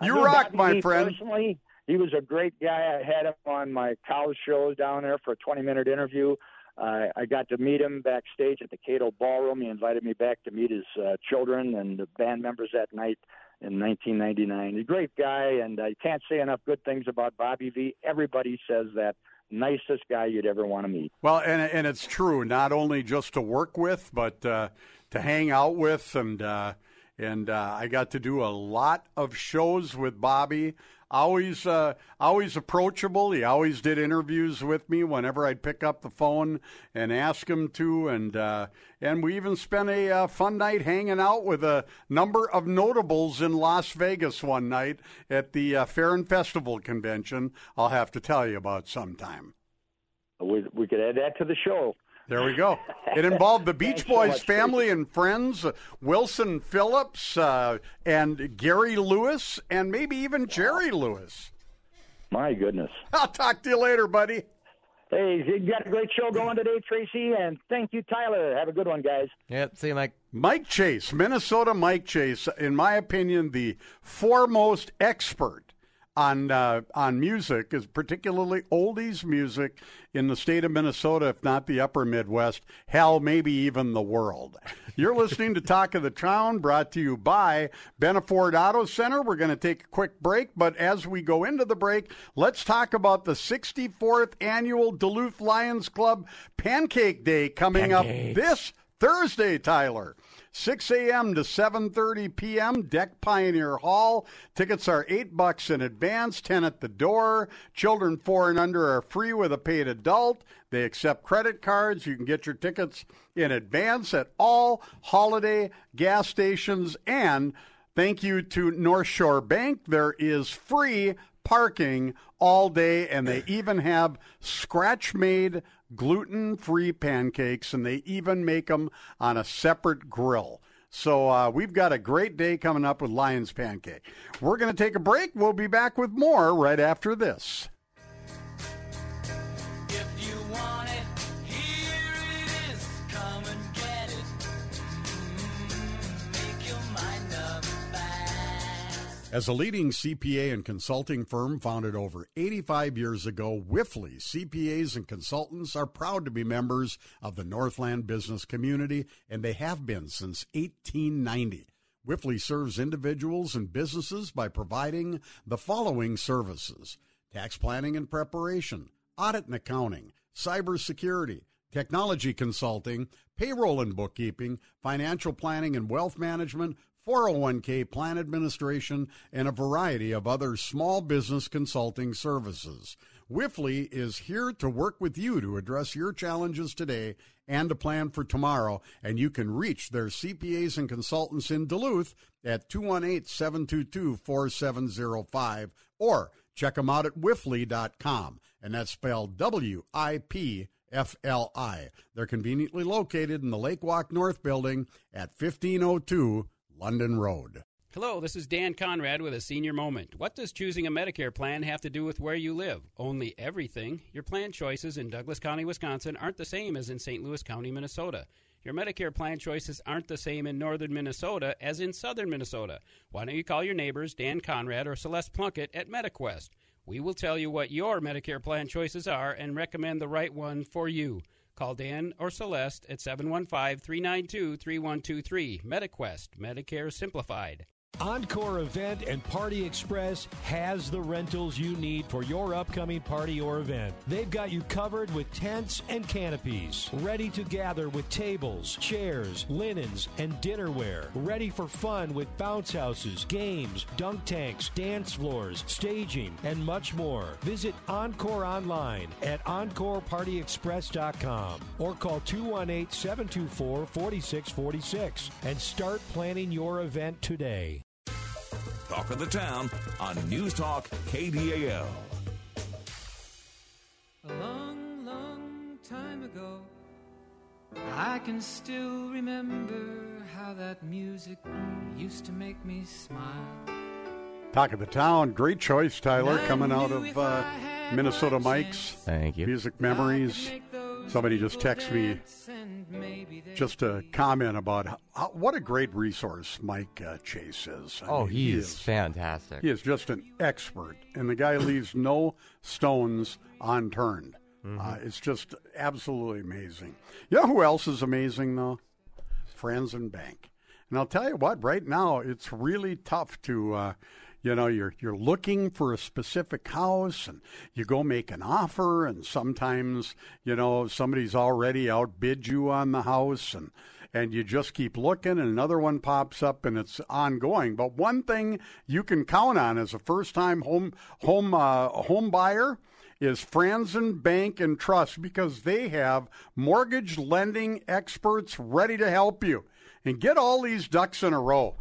You rock, my friend. Personally, he was a great guy. I had him on my college shows down there for a 20 minute interview. Uh, I got to meet him backstage at the Kato Ballroom. He invited me back to meet his uh, children and the band members that night in 1999. He's a great guy, and I can't say enough good things about Bobby Vee. Everybody says that. Nicest guy you'd ever want to meet. Well, and and it's true. Not only just to work with, but uh, to hang out with, and uh, and uh, I got to do a lot of shows with Bobby. Always, uh, always approachable. He always did interviews with me whenever I'd pick up the phone and ask him to, and uh, and we even spent a uh, fun night hanging out with a number of notables in Las Vegas one night at the uh, Fair and Festival convention. I'll have to tell you about sometime. We, we could add that to the show. There we go. It involved the Beach Thanks so Boys much, family and friends, uh, Wilson Phillips uh, and Gary Lewis, and maybe even Jerry Lewis. My goodness. I'll talk to you later, buddy. Hey, you got a great show going today, Tracy, and thank you, Tyler. Have a good one, guys. Yep. See you, Mike. Mike Chase, Minnesota Mike Chase, in my opinion, the foremost expert on uh, on music, is particularly oldies music in the state of Minnesota, if not the upper Midwest, hell, maybe even the world. You're listening to Talk of the Town, brought to you by Benna Ford Auto Center. We're going to take a quick break, but as we go into the break, let's talk about the 64th annual Duluth Lions Club Pancake Day coming up this Thursday, Tyler. 6 a.m. to 7:30 p.m. DECC Pioneer Hall. Tickets are eight bucks in advance, ten at the door. Children four and under are free with a paid adult. They accept credit cards. You can get your tickets in advance at all holiday gas stations. And thank you to North Shore Bank. There is free parking all day, and they even have scratch made gluten free pancakes, and they even make them on a separate grill. So uh, we've got a great day coming up with Lions Pancake. We're going to take a break. We'll be back with more right after this. As a leading CPA and consulting firm founded over 85 years ago, Wipfli CPAs and consultants are proud to be members of the Northland business community, and they have been since 1890. Wipfli serves individuals and businesses by providing the following services tax planning and preparation, audit and accounting, cybersecurity, technology consulting, payroll and bookkeeping, financial planning and wealth management, 401k plan administration, and a variety of other small business consulting services. Wipfli is here to work with you to address your challenges today and to plan for tomorrow. And you can reach their CPAs and consultants in Duluth at 218 722 4705 or check them out at wipfli.com. and that's spelled W I P F L I. They're conveniently located in the Lake Walk North building at 1502 London Road. Hello, this is Dan Conrad with a senior moment. What does choosing a Medicare plan have to do with where you live? Only everything. Your plan choices in Douglas County, Wisconsin aren't the same as in St. Louis County, Minnesota. Your Medicare plan choices aren't the same in northern Minnesota as in southern Minnesota. Why don't you call your neighbors, Dan Conrad or Celeste Plunkett at MediQuest? We will tell you what your Medicare plan choices are and recommend the right one for you. Call Dan or Celeste at 715 392 3123. MediQuest, Medicare Simplified. Encore Event and Party Express has the rentals you need for your upcoming party or event. They've got you covered with tents and canopies, ready to gather with tables, chairs, linens, and dinnerware, ready for fun with bounce houses, games, dunk tanks, dance floors, staging, and much more. Visit Encore online at EncorePartyExpress.com or call 218 724 4646 and start planning your event today. Talk of the Town on News Talk KDAL. A long, long time ago, I can still remember how that music used to make me smile. Talk of the Town. Great choice, Tyler, coming out of uh, Minnesota Mike's. Thank you. Music Memories. Somebody just texted me just a comment about how, what a great resource Mike uh, Chase is. I Oh, mean, he he is fantastic. He is just an expert, and the guy leaves no stones unturned. Uh, it's just absolutely amazing. You know who else is amazing, though? Franzen Bank. And I'll tell you what, right now, it's really tough to. Uh, you know, you're you're looking for a specific house, and you go make an offer, and sometimes you know somebody's already outbid you on the house, and and you just keep looking, and another one pops up, and it's ongoing. But one thing you can count on as a first-time home home uh, home buyer is Franzen Bank and Trust because they have mortgage lending experts ready to help you and get all these ducks in a row.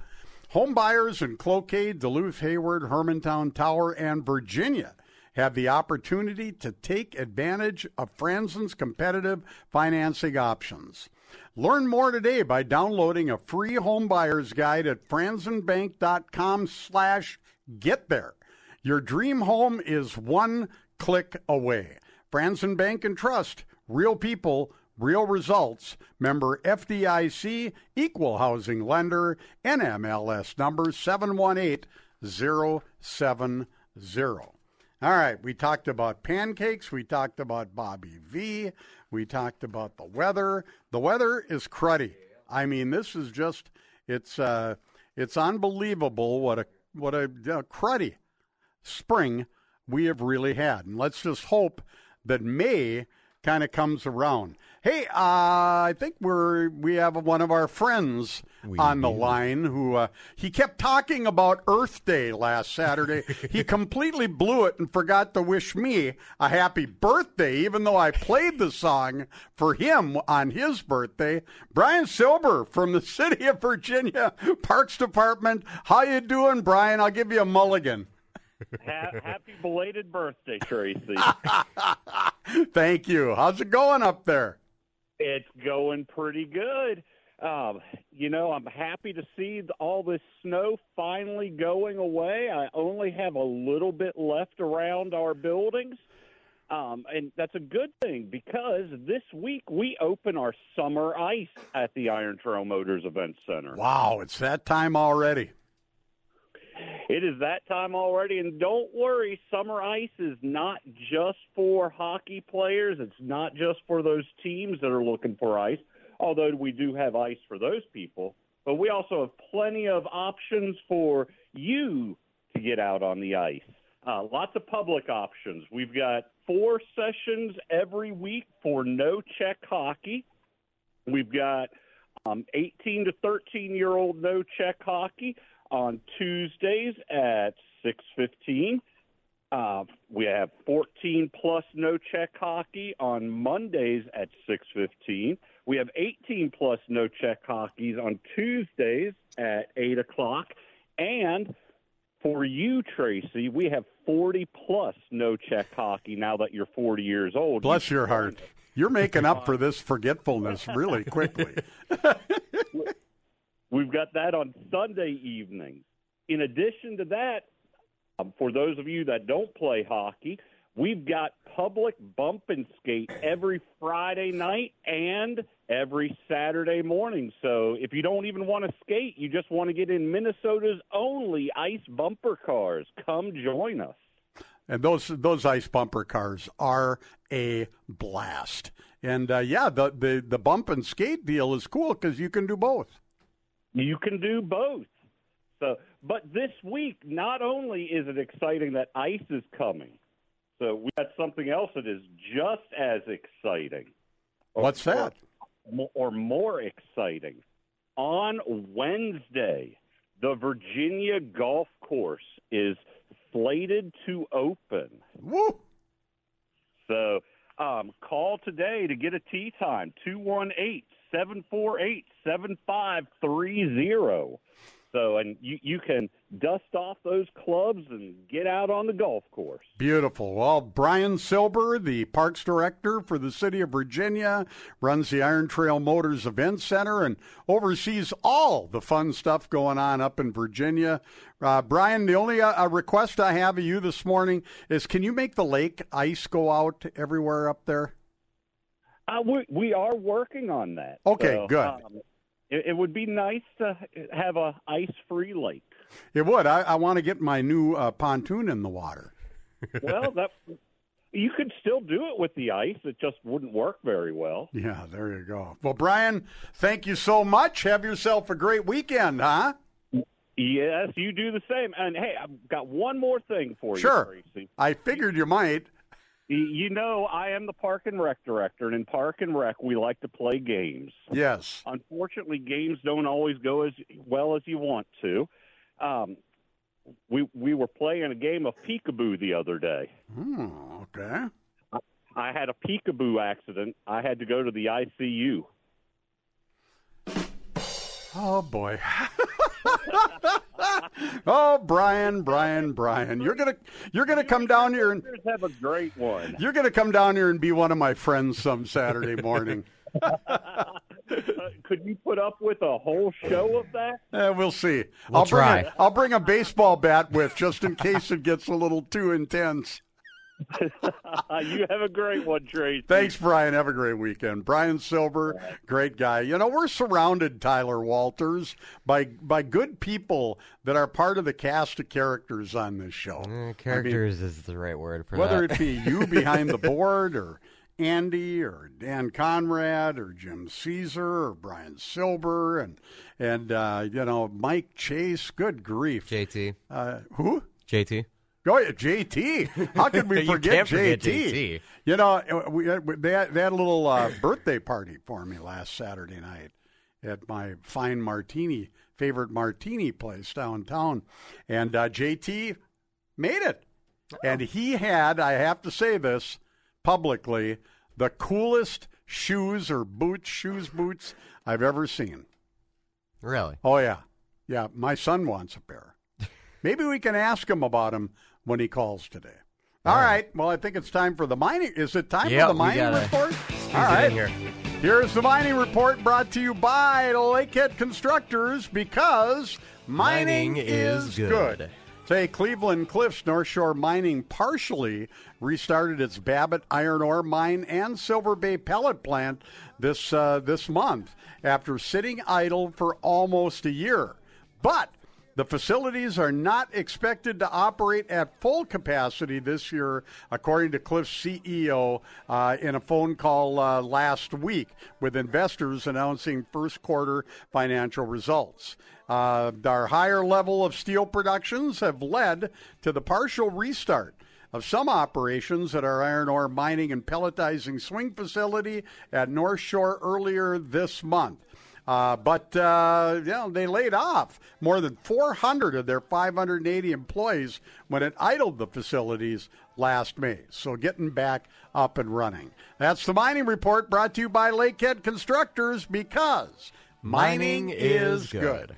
Home buyers in Cloquet, Duluth, Hayward, Hermantown, Tower, and Virginia have the opportunity to take advantage of Franzen's competitive financing options. Learn more today by downloading a free home buyer's guide at franzenbank.com slash get there. Your dream home is one click away. Franzen Bank and Trust, real people, real results. Member FDIC, equal housing lender, NMLS number 718070. All right, we talked about pancakes, we talked about Bobby Vee, we talked about the weather. The weather is cruddy. I mean, this is just it's uh it's unbelievable what a what a uh, cruddy spring we have really had. And let's just hope that May kind of comes around. Hey, uh, I think we're we have one of our friends on the line who uh, he kept talking about Earth Day last Saturday. he completely blew it and forgot to wish me a happy birthday, even though I played the song for him on his birthday. Brian Silber from the city of Virginia Parks Department. How you doing, Brian? I'll give you a mulligan. Happy belated birthday, Tracy. Thank you. How's it going up there? It's going pretty good. Um, you know, I'm happy to see all this snow finally going away. I only have a little bit left around our buildings. Um, and that's a good thing because this week we open our summer ice at the Iron Trail Motors Event Center. Wow, it's that time already. It is that time already, and don't worry, summer ice is not just for hockey players. It's not just for those teams that are looking for ice, although we do have ice for those people. But we also have plenty of options for you to get out on the ice. Uh, lots of public options. We've got four sessions every week for no check hockey. We've got um, 18 to 13 year old no check hockey on Tuesdays at 6:15. Uh, we have 14 plus no check hockey on Mondays at 6:15. We have 18 plus no check hockeys on Tuesdays at 8 o'clock, and For you, Tracy, we have 40 plus no check hockey now that you're 40 years old. Bless your heart. You're making up for this forgetfulness really quickly. We've got that on Sunday evenings. In addition to that, um, for those of you that don't play hockey, we've got public bump and skate every Friday night and every Saturday morning. So if you don't even want to skate, you just want to get in Minnesota's only ice bumper cars, come join us. And those those ice bumper cars are a blast. And uh, yeah, the, the the bump and skate deal is cool because you can do both. You can do both. So, but this week, not only is it exciting that ice is coming, so we got something else that is just as exciting. Or- What's that? Or, or more exciting. On Wednesday, the Virginia Golf Course is slated to open. Woo! So um, call today to get a tee time 218 748 7530. So, and you, you can dust off those clubs and get out on the golf course. Beautiful. Well, Brian Silber, the Parks Director for the City of Virginia, runs the Iron Trail Motors Event Center and oversees all the fun stuff going on up in Virginia. Uh, Brian, the only uh, request I have of you this morning is can you make the lake ice go out everywhere up there? Uh, we, we are working on that. Okay, So, good. um, it, it would be nice to have a ice-free lake. It would. I, I want to get my new uh, pontoon in the water. Well, that you could still do it with the ice. It just wouldn't work very well. Yeah, there you go. Well, Brian, thank you so much. Have yourself a great weekend, huh? Yes, you do the same. And hey, I've got one more thing for you, Sure. Tracy. I figured you might. You know, I am the Park and Rec director, and in Park and Rec, we like to play games. Yes. Unfortunately, games don't always go as well as you want to. Um, we we were playing a game of peekaboo the other day. Hmm, okay. I had a peekaboo accident. I had to go to the ICU. Oh boy. oh, Brian, Brian, Brian, you're gonna you're gonna come down here and have a great one. you're gonna come down here and be one of my friends some Saturday morning. Uh, could you put up with a whole show of that? Eh, we'll see. We'll I'll bring try. A, I'll bring a baseball bat with just in case it gets a little too intense. you have a great one, Tracy. Thanks, Brian. Have a great weekend. Brian Silber, great guy. You know, we're surrounded, Tyler Walters, by by good people that are part of the cast of characters on this show. Eh, characters is the right word for that. Whether that. it be you behind the board or Andy or Dan Conrad or Jim Caesar or Brian Silber and and uh, you know Mike Chase. Good grief, JT. Uh, who? JT. Oh, yeah, JT. How could we forget, forget JT? JT. You know, we, uh, they, had, they had a little uh, birthday party for me last Saturday night at my fine martini, favorite martini place downtown. And uh, JT made it. And he had, I have to say this publicly, the coolest shoes or boots, shoes, boots I've ever seen. Really? Oh, yeah. Yeah, my son wants a pair. Maybe we can ask him about them when he calls today. All right. Well, I think it's time for the mining. Is it time Yeah, for the mining report? All right. here. Here's the mining report brought to you by Lakehead Constructors because mining, Mining is good. Say Cleveland Cliffs North Shore Mining partially restarted its Babbitt iron ore mine and Silver Bay pellet plant this uh, this month after sitting idle for almost a year. But the facilities are not expected to operate at full capacity this year, according to Cliff's CEO uh, in a phone call uh, last week with investors announcing first quarter financial results. Uh, our higher level of steel productions have led to the partial restart of some operations at our iron ore mining and pelletizing swing facility at North Shore earlier this month. Uh, but uh, you know, they laid off more than 400 of their 580 employees when it idled the facilities last May. So getting back up and running. That's the mining report brought to you by Lakehead Constructors because mining, Mining is is good. good.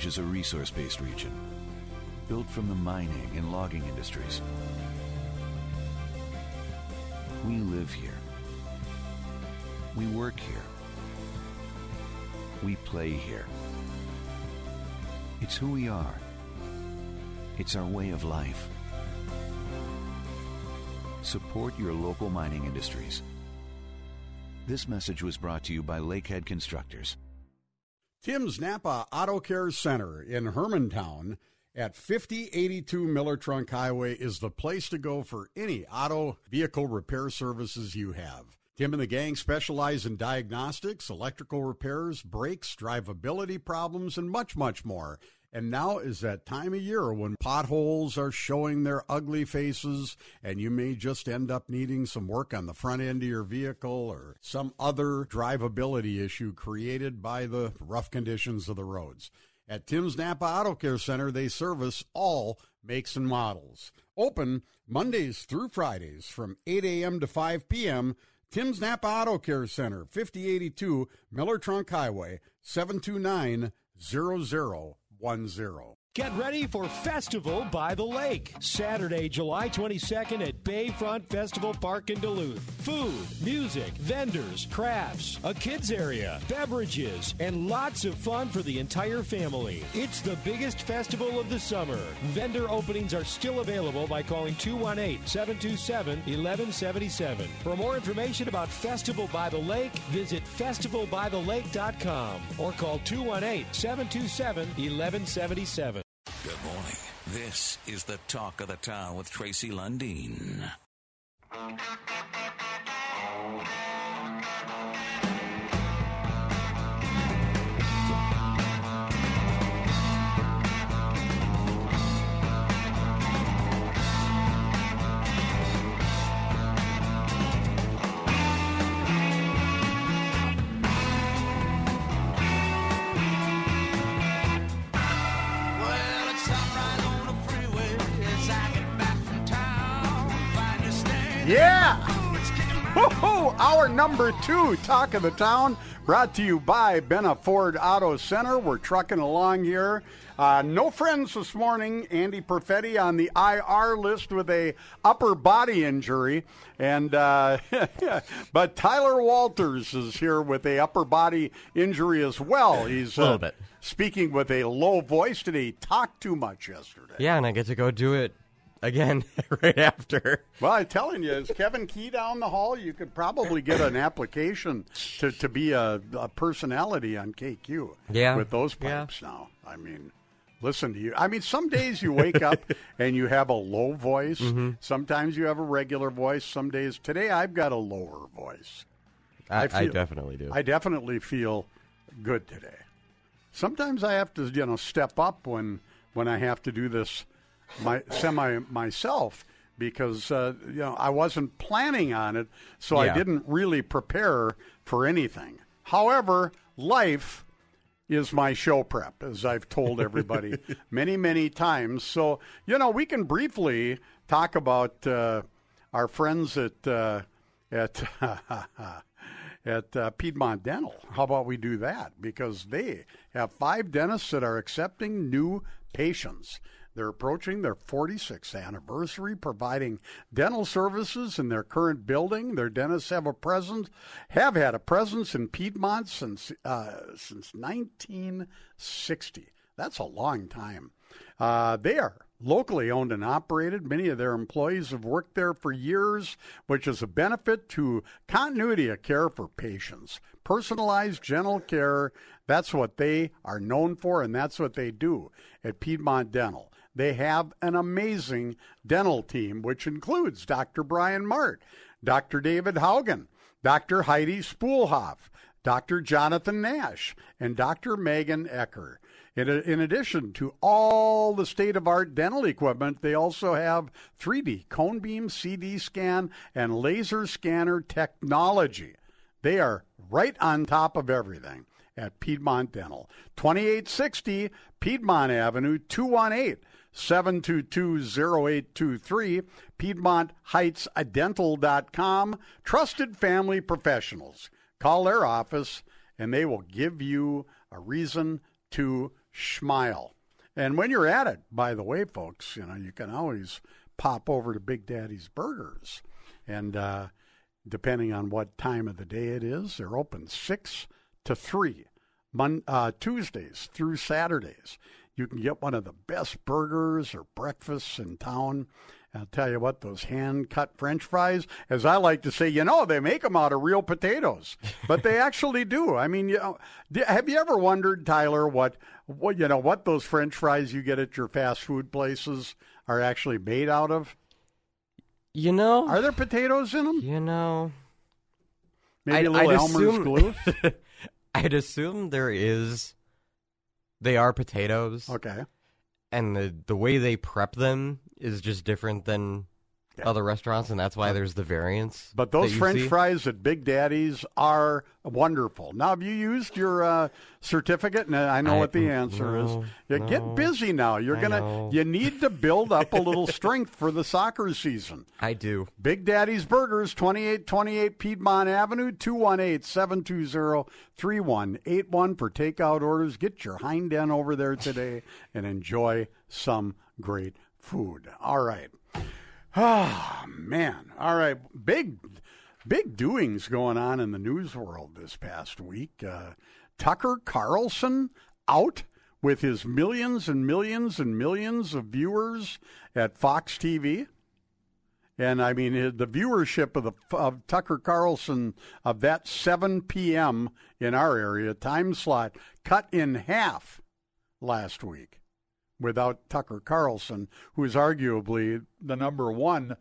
Range is a resource based region, built from the mining and logging industries. We live here. We work here. We play here. It's who we are. It's our way of life. Support your local mining industries. This message was brought to you by Lakehead Constructors. Tim's Napa Auto Care Center in Hermantown at 5082 Miller Trunk Highway is the place to go for any auto vehicle repair services you have. Tim and the gang specialize in diagnostics, electrical repairs, brakes, drivability problems, and much, much more. And now is that time of year when potholes are showing their ugly faces, and you may just end up needing some work on the front end of your vehicle or some other drivability issue created by the rough conditions of the roads. At Tim's Napa Auto Care Center, they service all makes and models. Open Mondays through Fridays from 8 a.m. to 5 p.m. Tim's Napa Auto Care Center, 5082 Miller Trunk Highway, 729 0010. Get ready for Festival by the Lake. Saturday, July 22nd at Bayfront Festival Park in Duluth. Food, music, vendors, crafts, a kids area, beverages, and lots of fun for the entire family. It's the biggest festival of the summer. Vendor openings are still available by calling 218 727 1177. For more information about Festival by the Lake, visit festivalbythelake.com or call 218 727 1177. Good morning. This is the talk of the town with Tracy Lundeen. Woo-hoo! Number two talk of the town, brought to you by Benna Ford Auto Center. We're trucking along here. Uh, no friends this morning. Andy Perfetti on the IR list with a upper body injury, and uh, but Tyler Walters is here with a upper body injury as well. He's A little uh, bit. speaking with a low voice today. He talked too much yesterday. Yeah, and I get to go do it again right after. Well, I'm telling you, is Kevin Key down the hall? You could probably get an application to, to be a, a personality on KQ. Yeah. With those Yeah. pipes now. I mean, listen to you. I mean, some days you wake up and you have a low voice. Mm-hmm. Sometimes you have a regular voice. Some days, today I've got a lower voice. I, I, feel- definitely do. I definitely feel good today. Sometimes I have to, you know, step up when when I have to do this my semi myself because uh, you know I wasn't planning on it, so I didn't really prepare for anything. However, life is my show prep, as I've told everybody many, many times. So, you know, we can briefly talk about uh, our friends at uh, at at uh, Piedmont Dental. How about we do that? Because they have five dentists that are accepting new patients. They're approaching their 46th anniversary, providing dental services in their current building. Their dentists have a presence, have had a presence in Piedmont since uh, since 1960. That's a long time. Uh, they are locally owned and operated. Many of their employees have worked there for years, which is a benefit to continuity of care for patients. Personalized dental care, that's what they are known for, and that's what they do at Piedmont Dental. They have an amazing dental team, which includes Dr. Brian Mart, Dr. David Haugen, Dr. Heidi Spoolhoff, Dr. Jonathan Nash, and Dr. Megan Ecker. In, in addition to all the state of art dental equipment, they also have 3D cone beam, CT scan, and laser scanner technology. They are right on top of everything at Piedmont Dental. 2860 Piedmont Avenue, 218 722 0823, PiedmontHeightsDental.com. Trusted family professionals. Call their office and they will give you a reason to smile. And when you're at it, by the way, folks, you know, you can always pop over to Big Daddy's Burgers. And uh, depending on what time of the day it is, they're open 6 to 3, Mon- uh, Tuesdays through Saturdays. You can get one of the best burgers or breakfasts in town. I'll tell you what, those hand cut French fries, as I like to say, you know, they make them out of real potatoes, but they actually do. I mean, you know, have you ever wondered, Tyler, what, what, you know, what those French fries you get at your fast food places are actually made out of? You know, are there potatoes in them? You know, maybe a I'd- little I'd Elmer's assume- glue. I'd assume there is. They are potatoes. Okay. And the the way they prep them is just different than other restaurants, and that's why there's the variance. But those French see. fries at Big Daddy's are wonderful. Now, have you used your uh, certificate? And I know I- what the answer is. You no. get busy now. You're I gonna. know. You need to build up a little strength for the soccer season. I do. Big Daddy's Burgers, 2828 Piedmont Avenue, 218-720-3181 for takeout orders. Get your hind end over there today and enjoy some great food. All right. Ah, man. All right. Big, big doings going on in the news world this past week. Uh, Tucker Carlson out with his millions and millions and millions of viewers at Fox TV. And I mean, the viewership of the of Tucker Carlson of that 7 p.m. in our area time slot cut in half last week without Tucker Carlson, who is arguably the number one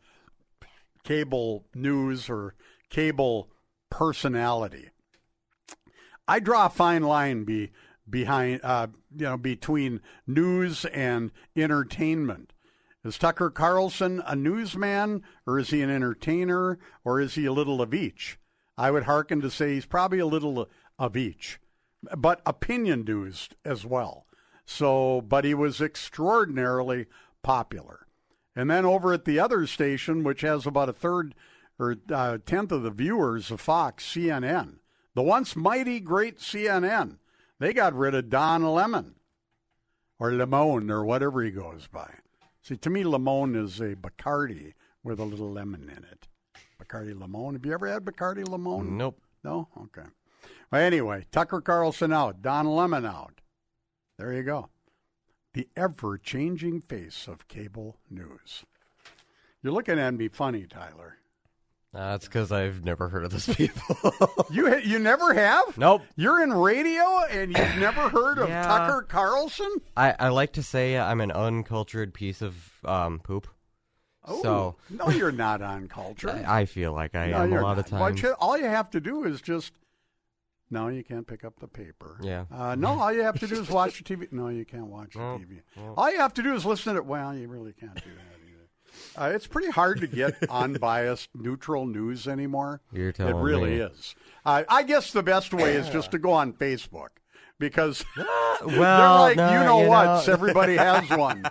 cable news or cable personality. I draw a fine line be, behind, uh, you know, between news and entertainment. Is Tucker Carlson a newsman, or is he an entertainer, or is he a little of each? I would hearken to say he's probably a little of each, but opinion news as well. So, but he was extraordinarily popular. And then over at the other station, which has about a third or uh, tenth of the viewers of Fox, CNN, the once mighty great CNN, they got rid of Don Lemon or Lemon or whatever he goes by. See, to me, Lemon is a Bacardi with a little lemon in it. Bacardi Lemon. Have you ever had Bacardi Lemon? Nope. No? Okay. Well, anyway, Tucker Carlson out, Don Lemon out. There you go. The ever changing face of cable news. You're looking at me funny, Tyler. That's because I've never heard of those people. You ha- you never have? Nope. You're in radio and you've never heard of Yeah. Tucker Carlson? I, I like to say I'm an uncultured piece of um, poop. Oh, so no, you're not uncultured. I, I feel like I No, am a lot not. of What times. you- all you have to do is just. No, you can't pick up the paper. Yeah. Uh, no, all you have to do is watch the TV. No, you can't watch the Well, TV. well. All you have to do is listen to. It. Well, you really can't do that either. Uh, it's pretty hard to get unbiased, neutral news anymore. You're telling it really me. is. Uh, I guess the best way is just to go on Facebook because they're like, no, you know you what? know. Everybody has one.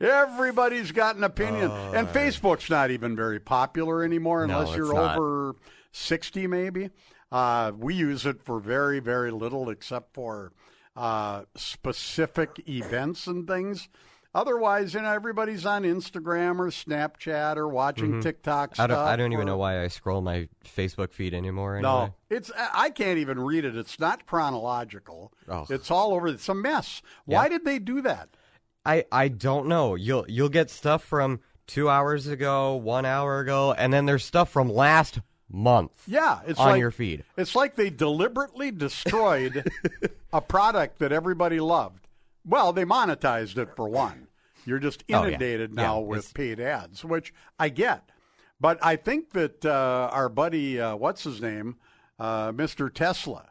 Everybody's got an opinion, and Facebook's not even very popular anymore No, unless you're not. over sixty, maybe. Uh, we use it for very, very little, except for uh, specific events and things. Otherwise, you know, everybody's on Instagram or Snapchat or watching Mhm. TikTok I stuff. don't, I don't even know why I scroll my Facebook feed anymore. Anyway. no, it's I can't even read it. It's not chronological. Oh. It's all over. It's a mess. Why did they do that? I, I don't know. You'll you'll get stuff from two hours ago, one hour ago, and then there's stuff from last month. Yeah, it's on like, your feed. It's like they deliberately destroyed a product that everybody loved. Well, they monetized it for one. You're just Oh, yeah. inundated Yeah, now it's- with paid ads, which I get. But I think that uh, our buddy, uh, what's his name, uh, Mr. Tesla,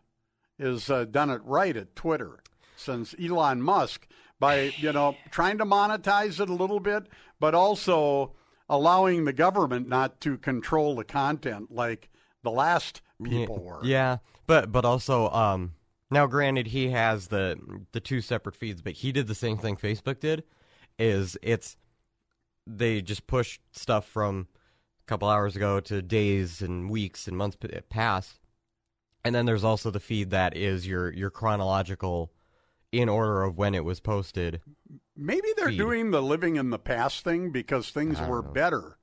has uh, done it right at Twitter since Elon Musk by you know trying to monetize it a little bit, but also allowing the government not to control the content like the last people yeah, were. Yeah, but but also, um, now granted, he has the the two separate feeds, but he did the same thing Facebook did. Is it's they just push stuff from a couple hours ago to days and weeks and months past, And then there's also the feed that is your your chronological in order of when it was posted. Maybe they're feed. doing the living in the past thing because things were know. better.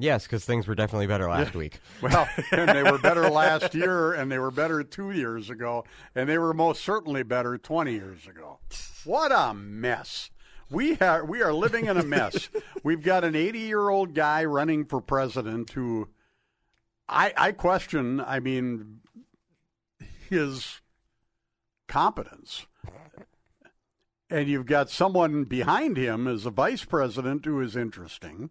Yes, because things were definitely better last Yeah. week. Well, and they were better last year, and they were better two years ago, and they were most certainly better 20 years ago. What a mess. We are, we are living in a mess. We've got an 80 year old guy running for president who I, I question, I mean, his competence. And you've got someone behind him as a vice president who is interesting.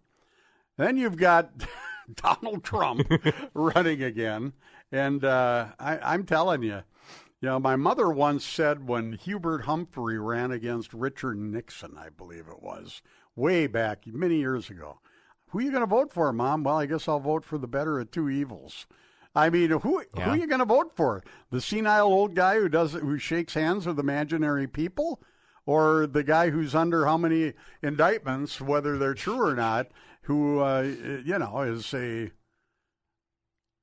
Then you've got Donald Trump running again. And uh, I, I'm telling you, you know, my mother once said when Hubert Humphrey ran against Richard Nixon, I believe it was, way back many years ago, who are you going to vote for, Mom? Well, I guess I'll vote for the better of two evils. I mean, who who are you going to vote for? The senile old guy who does who shakes hands with imaginary people, or the guy who's under how many indictments, whether they're true or not, who uh, you know is a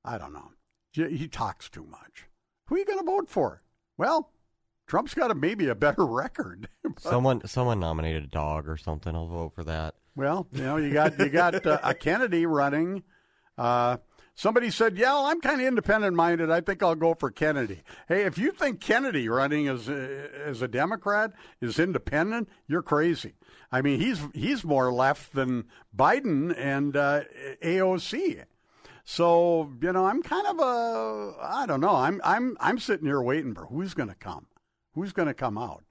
I don't know. He talks too much. Who are you going to vote for? Well, Trump's got a, maybe a better record. Someone someone nominated a dog or something. I'll vote for that. Well, you know, you got you got uh, a Kennedy running. Uh, somebody said, "Yeah, well, I'm kind of independent minded. I think I'll go for Kennedy." Hey, if you think Kennedy running as a, as a Democrat is independent, you're crazy. I mean, he's he's more left than Biden and uh, AOC. So you know, I'm kind of a I don't know. I'm I'm I'm sitting here waiting for who's going to come, who's going to come out.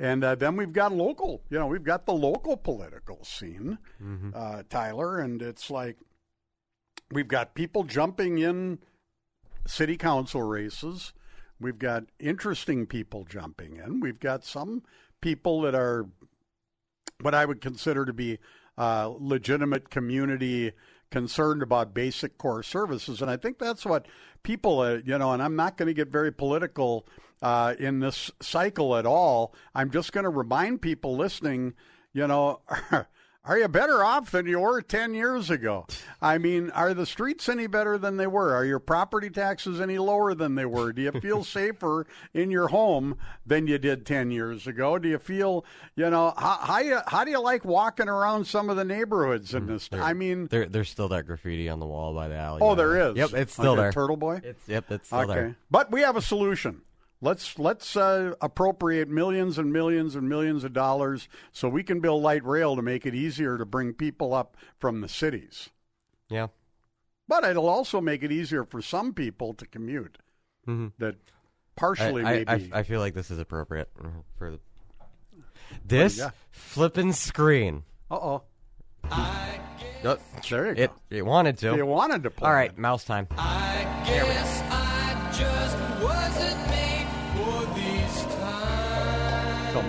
And uh, then we've got local, you know, we've got the local political scene, uh, Tyler, and it's like we've got people jumping in city council races. We've got interesting people jumping in. We've got some people that are what I would consider to be uh, legitimate community concerned about basic core services. And I think that's what people, uh, you know, and I'm not going to get very political uh, in this cycle at all. I'm just going to remind people listening, you know, are you better off than you were 10 years ago? I mean, are the streets any better than they were? Are your property taxes any lower than they were? Do you feel safer in your home than you did 10 years ago? Do you feel, you know, how, how, you, how do you like walking around some of the neighborhoods in mm-hmm. this? I mean, There, there's still that graffiti on the wall by the alley. Oh, there is. Yep, it's still Okay, there. Turtle Boy. It's yep, it's still okay, there. but we have a solution. Let's let's uh, appropriate millions and millions and millions of dollars so we can build light rail to make it easier to bring people up from the cities. Yeah. But it'll also make it easier for some people to commute. Mhm. That partially I, I, maybe. I, I feel like this is appropriate for the. This got? flipping screen. Uh oh. Yep. There you It, it wanted to. It wanted to play All right, mouse time. Guess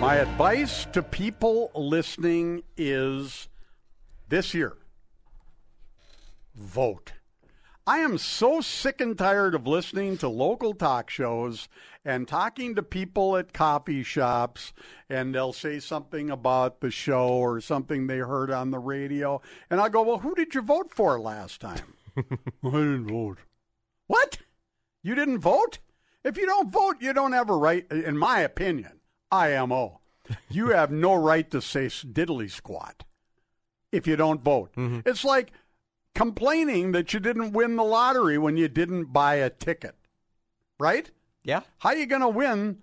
my advice to people listening is this year vote. I am so sick and tired of listening to local talk shows and talking to people at coffee shops and they'll say something about the show or something they heard on the radio and I go, "Well, who did you vote for last time?" I didn't vote. What? You didn't vote? If you don't vote, you don't have a right, in my opinion, IMO. You have no right to say diddly squat if you don't vote. Mm-hmm. It's like complaining that you didn't win the lottery when you didn't buy a ticket, right? Yeah. How you going to win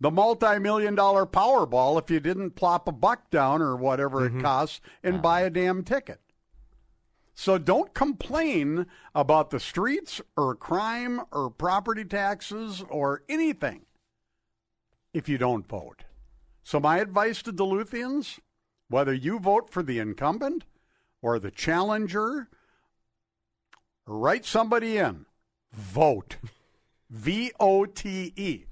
the multi-million dollar Powerball if you didn't plop a buck down or whatever it mm-hmm. costs and buy a damn ticket? So don't complain about the streets or crime or property taxes or anything if you don't vote. So my advice to Duluthians, whether you vote for the incumbent or the challenger, write somebody in, vote. V O T E.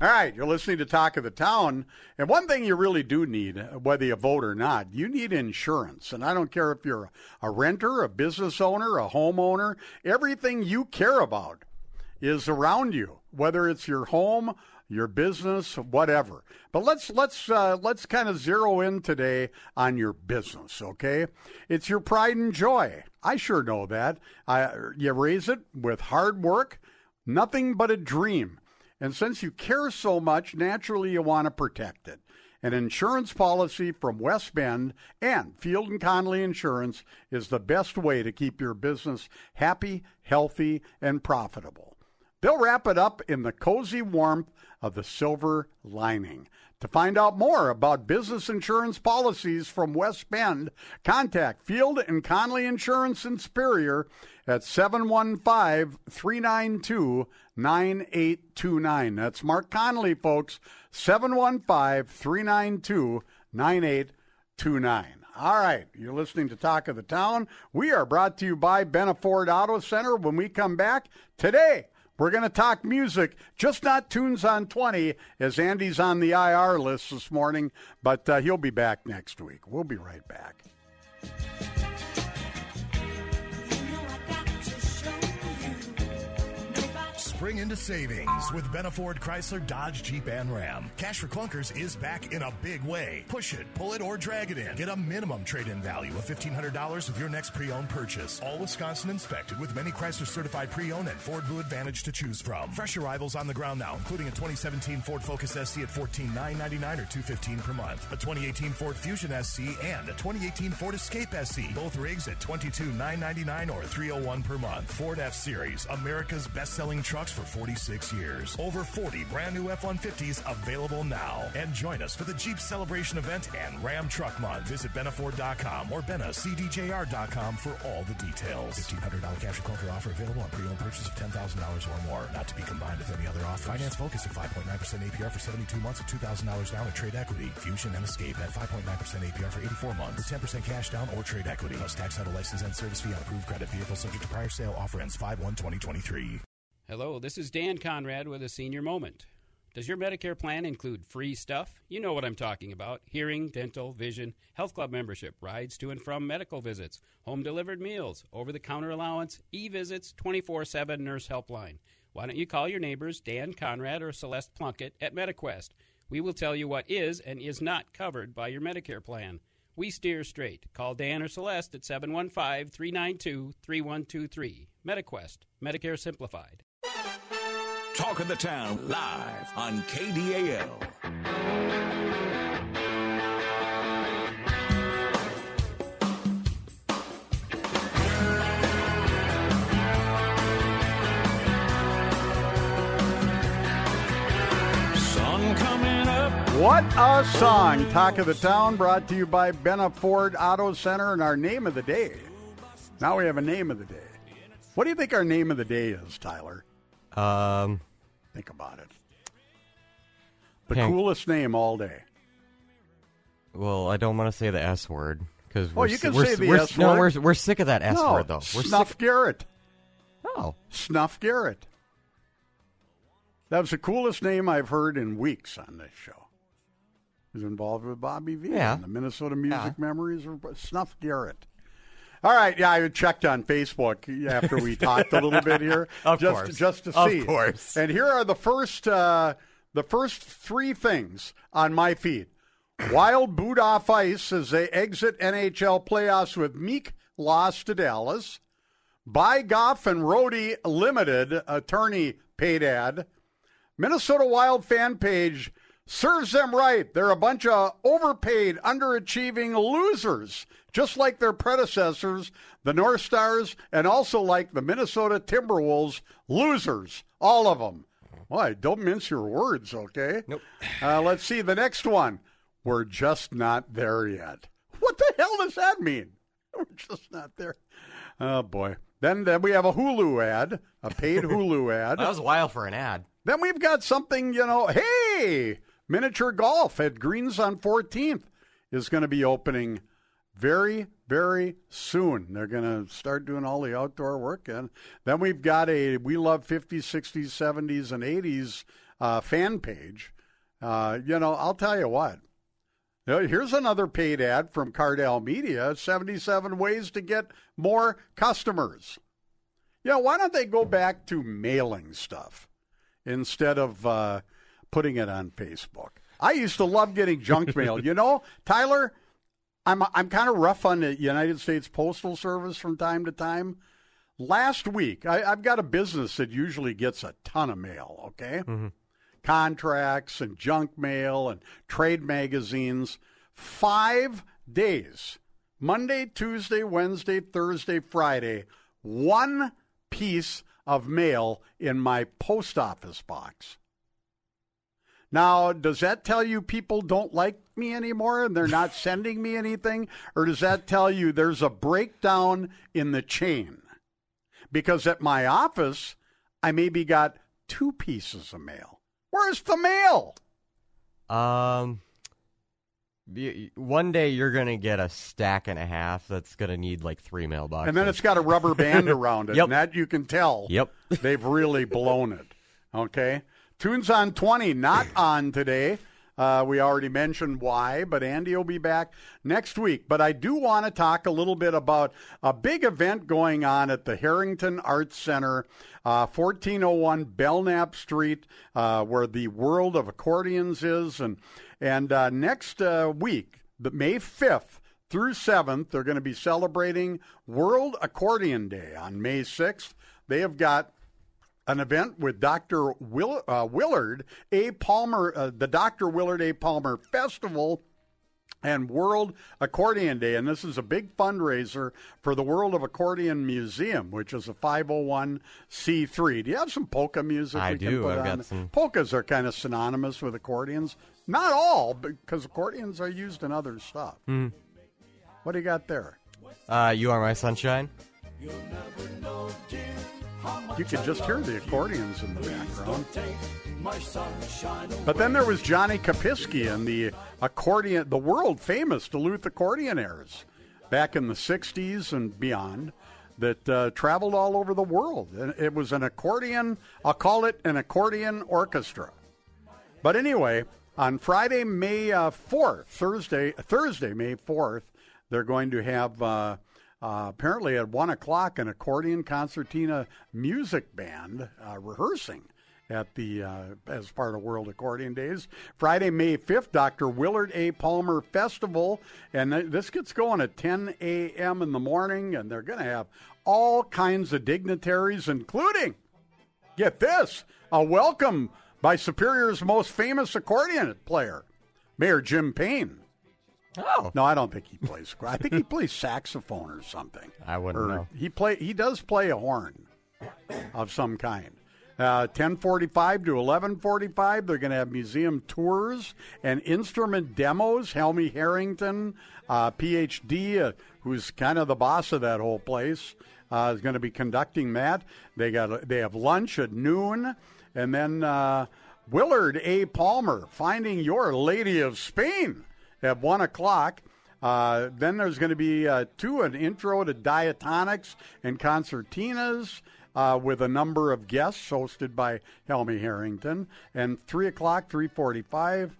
All right, you're listening to Talk of the Town. And one thing you really do need, whether you vote or not, you need insurance. And I don't care if you're a renter, a business owner, a homeowner, everything you care about is around you, whether it's your home, your business, whatever. But let's let's uh, let's kind of zero in today on your business, okay? It's your pride and joy. I sure know that. I, you raise it with hard work nothing but a dream. And since you care so much, naturally you want to protect it. An insurance policy from West Bend and Field and Conley Insurance is the best way to keep your business happy, healthy, and profitable. They'll wrap it up in the cozy warmth of the silver lining. To find out more about business insurance policies from West Bend, contact Field and Conley Insurance in Superior at 715 392 9829. That's Mark Conley, folks. 715 392 9829. All right, you're listening to Talk of the Town. We are brought to you by Benna Ford Auto Center. When we come back today, we're going to talk music, just not tunes on 20, as Andy's on the IR list this morning, but uh, he'll be back next week. We'll be right back. Spring into savings with Benna Ford Chrysler Dodge Jeep and Ram. Cash for Clunkers is back in a big way. Push it, pull it, or drag it in. Get a minimum trade-in value of $1,500 with your next pre-owned purchase. All Wisconsin inspected with many Chrysler certified pre-owned and Ford Blue Advantage to choose from. Fresh arrivals on the ground now, including a 2017 Ford Focus SE at 14,999 or 215 per month. A 2018 Ford Fusion SE and a 2018 Ford Escape SE. Both rigs at $22,999 or 301 per month. Ford F-Series, America's best-selling trucks for 46 years. Over 40 brand new F-150s available now. And join us for the Jeep Celebration event and Ram Truck Month. Visit Benaford.com or BenaCDJR.com for all the details. $1,500 cash and clunker offer available on pre-owned purchase of $10,000 or more. Not to be combined with any other offer. Finance focus at 5.9% APR for 72 months at $2,000 down or trade equity. Fusion and Escape at 5.9% APR for 84 months with 10% cash down or trade equity. Plus tax title license and service fee on approved credit vehicle subject to prior sale. Offer ends 5-1-2023. Hello, this is Dan Conrad with a senior moment. Does your Medicare plan include free stuff? You know what I'm talking about hearing, dental, vision, health club membership, rides to and from medical visits, home delivered meals, over the counter allowance, e visits, 24 7 nurse helpline. Why don't you call your neighbors Dan Conrad or Celeste Plunkett at MetaQuest? We will tell you what is and is not covered by your Medicare plan. We steer straight. Call Dan or Celeste at 715 392 3123. MetaQuest, Medicare Simplified. Talk of the Town live on KDAL. Sun coming up. What a song. Talk of the Town brought to you by Benna Ford Auto Center and our name of the day. Now we have a name of the day. What do you think our name of the day is, Tyler? Um, Think about it. The Hank- coolest name all day. well, I don't want to say the S word because we're, you can we're, say the we're, S No, word. we're we're sick of that S no, word though. We're Snuff sick. Garrett. Oh, Snuff Garrett. That was the coolest name I've heard in weeks on this show. He's involved with Bobby Vee Yeah. and the Minnesota Music Yeah. Memories of Snuff Garrett. All right, yeah, I checked on Facebook after we talked a little bit here, Of just course. just to Of see. course. And here are the first uh, the first three things on my feed. Wild boot off ice as they exit NHL playoffs with Meek loss to Dallas. Bye Goff and Rohde Limited attorney paid ad. Minnesota Wild fan page serves them right. They're a bunch of overpaid, underachieving losers, just like their predecessors, the North Stars, and also like the Minnesota Timberwolves, losers, all of them. Why? Don't mince your words, okay? Nope. Uh, let's see the next one. We're just not there yet. What the hell does that mean? We're just not there. Oh boy. Then then we have a Hulu ad, a paid Hulu ad. that was wild for an ad. Then we've got something, you know, hey, miniature golf at Greens on 14th is going to be opening very, very soon. They're going to start doing all the outdoor work. And then we've got a We Love 50s, 60s, 70s, and 80s uh, fan page. Uh, you know, I'll tell you what. Here's another paid ad from Cardell Media 77 ways to get more customers. Yeah, why don't they go back to mailing stuff instead of uh, putting it on Facebook? I used to love getting junk mail. You know, Tyler, I'm I'm kind of rough on the United States Postal Service from time to time. Last week, I, I've got a business that usually gets a ton of mail, okay? Mm-hmm. Contracts and junk mail and trade magazines. Five days Monday, Tuesday, Wednesday, Thursday, Friday, one piece of mail in my post office box. Now, does that tell you people don't like me anymore and they're not sending me anything? Or does that tell you there's a breakdown in the chain? Because at my office, I maybe got two pieces of mail. Where's the mail? Um, one day you're gonna get a stack and a half that's gonna need like three mailboxes, And then it's got a rubber band around it. Yep. And that you can tell Yep. they've really blown it. Okay. Tunes on 20, not on today. Uh, we already mentioned why, but Andy will be back next week. But I do want to talk a little bit about a big event going on at the Harrington Arts Center, uh, 1401 Belknap Street, uh, where the World of Accordions is. And, and uh, next uh, week, the May 5th, through 7th, they're going to be celebrating World Accordion Day on May 6th. They have got an event with Dr. Will, uh, Willard A. Palmer, uh, the Dr. Willard A. Palmer Festival and World Accordion Day. And this is a big fundraiser for the World of Accordion Museum, which is a 501c3. Do you have some polka music? I we can do. put I've got some- Polkas are kind of synonymous with accordions. Not all, because accordions are used in other stuff. Hmm. What do you got there? Uh, you are my sunshine. You can just hear the accordions in the background. But then there was Johnny Kapiski and the accordion, the world famous Duluth accordionaires back in the 60s and beyond that uh, traveled all over the world. And it was an accordion, I'll call it an accordion orchestra. But anyway, on Friday, May uh, 4th, Thursday, Thursday, May 4th, they're going to have uh, uh, apparently at 1 o'clock an accordion concertina music band uh, rehearsing at the uh, as part of World Accordion Days. Friday, May 5th, Dr. Willard A. Palmer Festival. And th- this gets going at 10 a.m. in the morning, and they're going to have all kinds of dignitaries, including Get this a welcome by Superior's most famous accordion player, Mayor Jim Paine. Oh. No, I don't think he plays. I think he plays saxophone or something. I wouldn't Or know. He play. He does play a horn of some kind. Uh, 1045 to 1145, they're going to have museum tours and instrument demos. Helmi Harrington, uh, PhD, uh, who's kind of the boss of that whole place, uh, is going to be conducting that. They got they have lunch at noon, and then uh, Willard A. Palmer, Finding Your Lady of Spain, at one o'clock. Uh, then there's going to be uh, two an intro to diatonics and concertinas uh, with a number of guests hosted by Helmi Harrington, and three o'clock, three forty-five,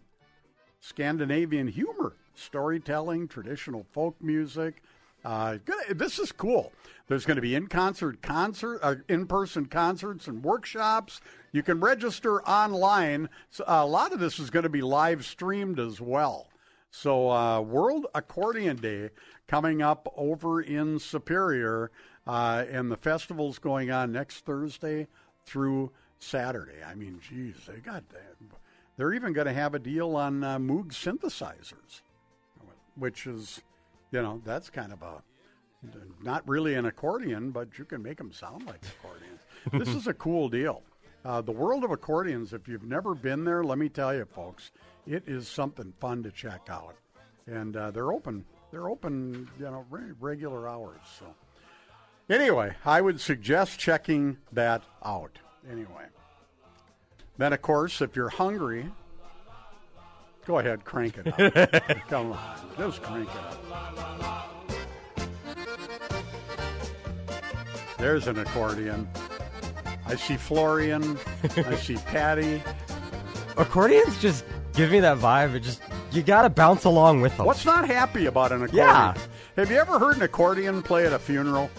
Scandinavian humor, storytelling, traditional folk music. Uh, this is cool. There's going to be in concert concert, uh, in person concerts and workshops. You can register online. So a lot of this is going to be live streamed as well. So uh, World Accordion Day coming up over in Superior, uh, and the festival's going on next Thursday through Saturday. I mean, geez, they got that. They're even going to have a deal on uh, Moog synthesizers, which is, you know, that's kind of a not really an accordion, but you can make them sound like accordions. this is a cool deal. Uh, the world of accordions, if you've never been there, let me tell you, folks, it is something fun to check out. And uh, they're open. They're open, you know, re- regular hours. So, anyway, I would suggest checking that out. Anyway, then of course, if you're hungry, go ahead, crank it up. Come on, just crank it up. There's an accordion. I see Florian. I see Patty. Accordions just give me that vibe. It just you gotta bounce along with them. What's not happy about an accordion? Yeah. Have you ever heard an accordion play at a funeral?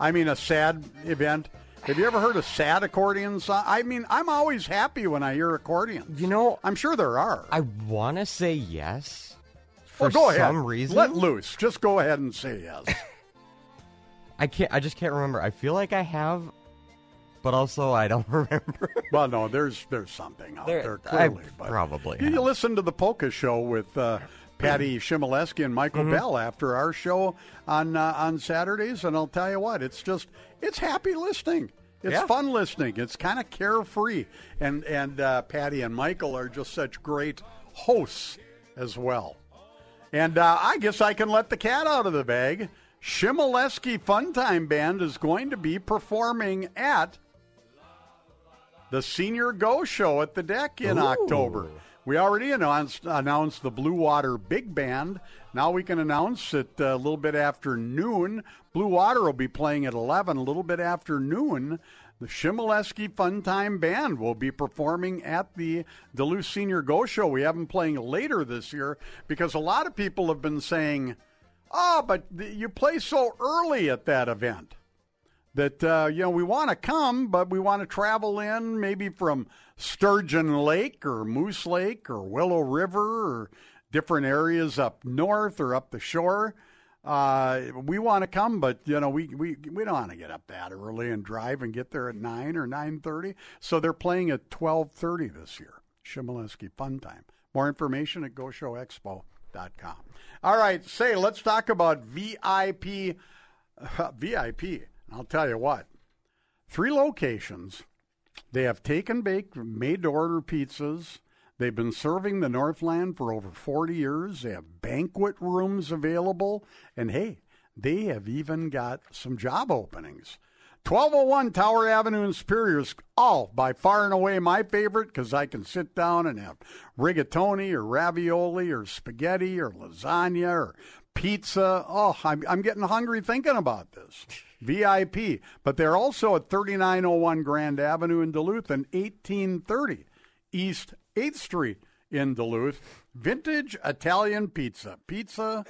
I mean, a sad event. Have you ever heard a sad accordion song? I mean, I'm always happy when I hear accordions. You know, I'm sure there are. I want to say yes. Oh, For Well, go ahead. some reason, Let loose. Just go ahead and say yes. I can't. I just can't remember. I feel like I have, but also I don't remember. Well, no, there's there's something out There- there, I clearly. but probably You, you listen to the Polka Show with uh, Patty Shimoleski and Michael Mhm. Bell after our show on uh, on Saturdays, and I'll tell you what, it's just it's happy listening. It's Yeah. fun listening. It's kind of carefree, and and uh, Patty and Michael are just such great hosts as well. And uh, I guess I can let the cat out of the bag. Shimoleski Funtime Band is going to be performing at the Senior Go Show at the DECC in Ooh. October. We already announced announced the Blue Water Big Band. Now we can announce it uh, a little bit after noon. Blue Water will be playing at 11. A little bit after noon, the Shimoleski Funtime Band will be performing at the Duluth Senior Go Show. We have them playing later this year because a lot of people have been saying, "Oh, but th- you play so early at that event." That uh, you know we want to come, but we want to travel in maybe from Sturgeon Lake or Moose Lake or Willow River or different areas up north or up the shore. Uh, we want to come, but you know we, we we don't want to get up that early and drive and get there at nine or nine thirty. So they're playing at twelve thirty this year. Shimoleski Fun Time. More information at GoShowExpo.com. All right, say let's talk about VIP. VIP. I'll tell you what. Three locations. They have take and bake, made to order pizzas. They've been serving the Northland for over 40 years. They have banquet rooms available. And hey, they have even got some job openings. 1201 Tower Avenue in Superior is all by far and away my favorite because I can sit down and have rigatoni or ravioli or spaghetti or lasagna or pizza. Oh, I'm, I'm getting hungry thinking about this. VIP. But they're also at 3901 Grand Avenue in Duluth and 1830 East 8th Street in Duluth. Vintage Italian pizza. Pizza,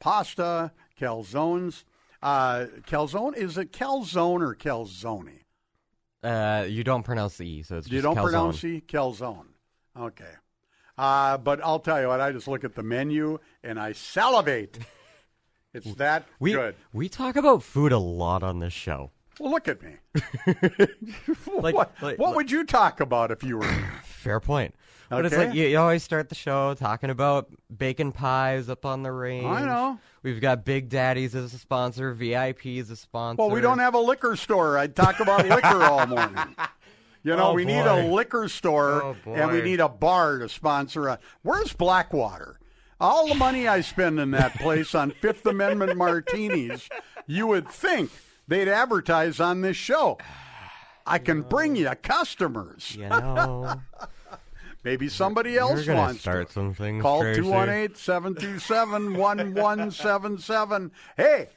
pasta, calzones. Uh, calzone, is it calzone or calzone? Uh, you don't pronounce the e, so it's You don't calzone. pronounce the E? calzone. Okay. Uh, but I'll tell you what, I just look at the menu and I salivate. It's that We good. we talk about food a lot on this show. Well, look at me. Like- what like- what would you talk about if you were? Fair point. But it's Okay. like you, you always start the show talking about bacon pies up on the range. I know. We've got Big Daddy's as a sponsor, VIP as a sponsor. Well, we don't have a liquor store. I'd talk about liquor all morning. You know, Oh, we need a liquor store Oh, and we need a bar to sponsor. A, where's Blackwater? All the money I spend in that place on Fifth Amendment martinis, you would think they'd advertise on this show. I can bring you customers. You know. Maybe somebody You're else gonna wants start to. some things, Call Tracy. 218-727-1177. Hey,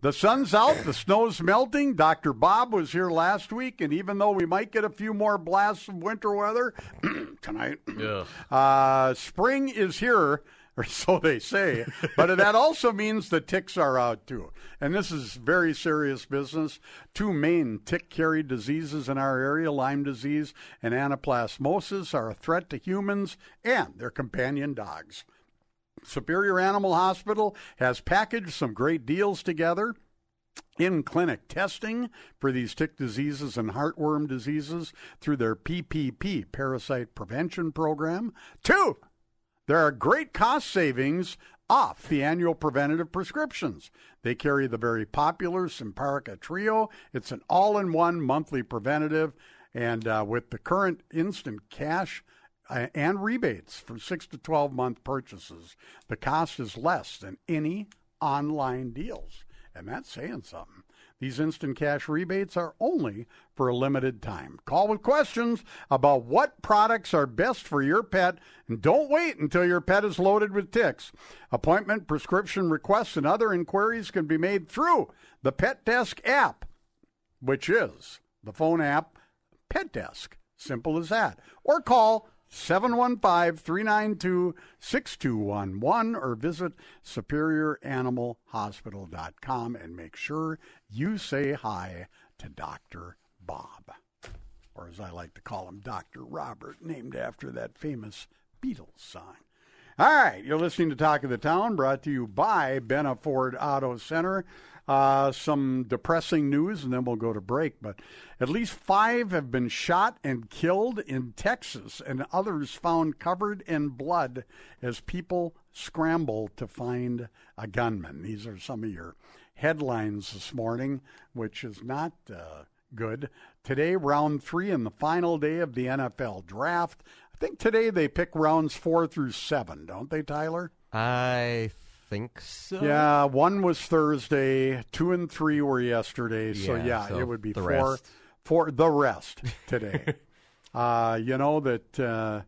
the sun's out, the snow's melting. Dr. Bob was here last week, and even though we might get a few more blasts of winter weather tonight, uh, spring is here, or so they say. but that also means the ticks are out too. And this is very serious business. Two main tick carried diseases in our area, Lyme disease and anaplasmosis, are a threat to humans and their companion dogs. Superior Animal Hospital has packaged some great deals together in clinic testing for these tick diseases and heartworm diseases through their PPP parasite prevention program. Two, there are great cost savings off the annual preventative prescriptions. They carry the very popular Simparica Trio. It's an all in one monthly preventative, and uh, with the current instant cash Uh, and rebates for 6 to 12 month purchases, the cost is less than any online deals. And that's saying something. These instant cash rebates are only for a limited time. Call with questions about what products are best for your pet and don't wait until your pet is loaded with ticks. Appointment, prescription requests, and other inquiries can be made through the Pet Desk app, which is the phone app Pet Desk. Simple as that. Or call 715 392 6211 or visit superioranimalhospital.com and make sure you say hi to Dr. Bob. Or as I like to call him, Dr. Robert, named after that famous Beatles song. All right, you're listening to Talk of the Town, brought to you by Benna Ford Auto Center. Uh, some depressing news, and then we'll go to break. But at least five have been shot and killed in Texas, and others found covered in blood as people scramble to find a gunman. These are some of your headlines this morning, which is not uh, good. Today, round three and the final day of the NFL draft. I think today they pick rounds four through seven, don't they, Tyler? I think so. Yeah, one was Thursday, two and three were yesterday. So Yeah, so it would be four, rest. four the rest today. uh, you know that uh,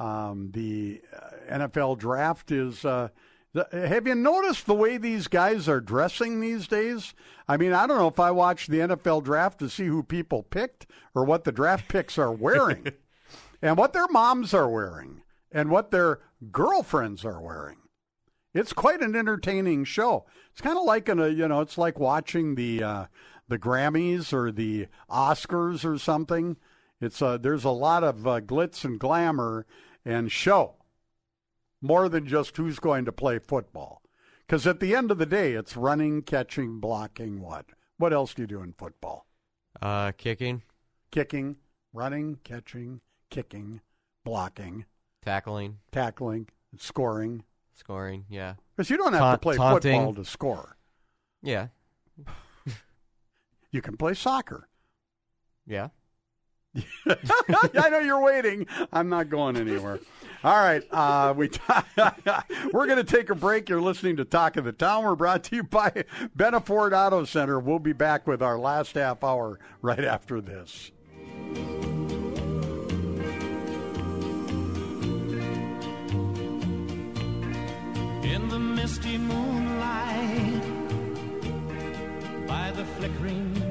um, the uh, NFL draft is. Uh, the, have you noticed the way these guys are dressing these days? I mean, I don't know if I watched the NFL draft to see who people picked or what the draft picks are wearing, and what their moms are wearing, and what their girlfriends are wearing. It's quite an entertaining show. It's kind of like a you know, it's like watching the uh, the Grammys or the Oscars or something. It's uh, there's a lot of uh, glitz and glamour and show, more than just who's going to play football. Because at the end of the day, it's running, catching, blocking. What? What else do you do in football? Uh, kicking, Kicking, running, catching, kicking, blocking, tackling, tackling, scoring. Scoring. Yeah. Because you don't have to play taunting. football to score. Yeah. You can play soccer. Yeah. I know you're waiting. I'm not going anywhere. All right, uh, we we're going to take a break. You're listening to Talk of the Town. We're brought to you by Benna Ford Auto Center. We'll be back with our last half hour right after this. Misty moonlight, by the flickering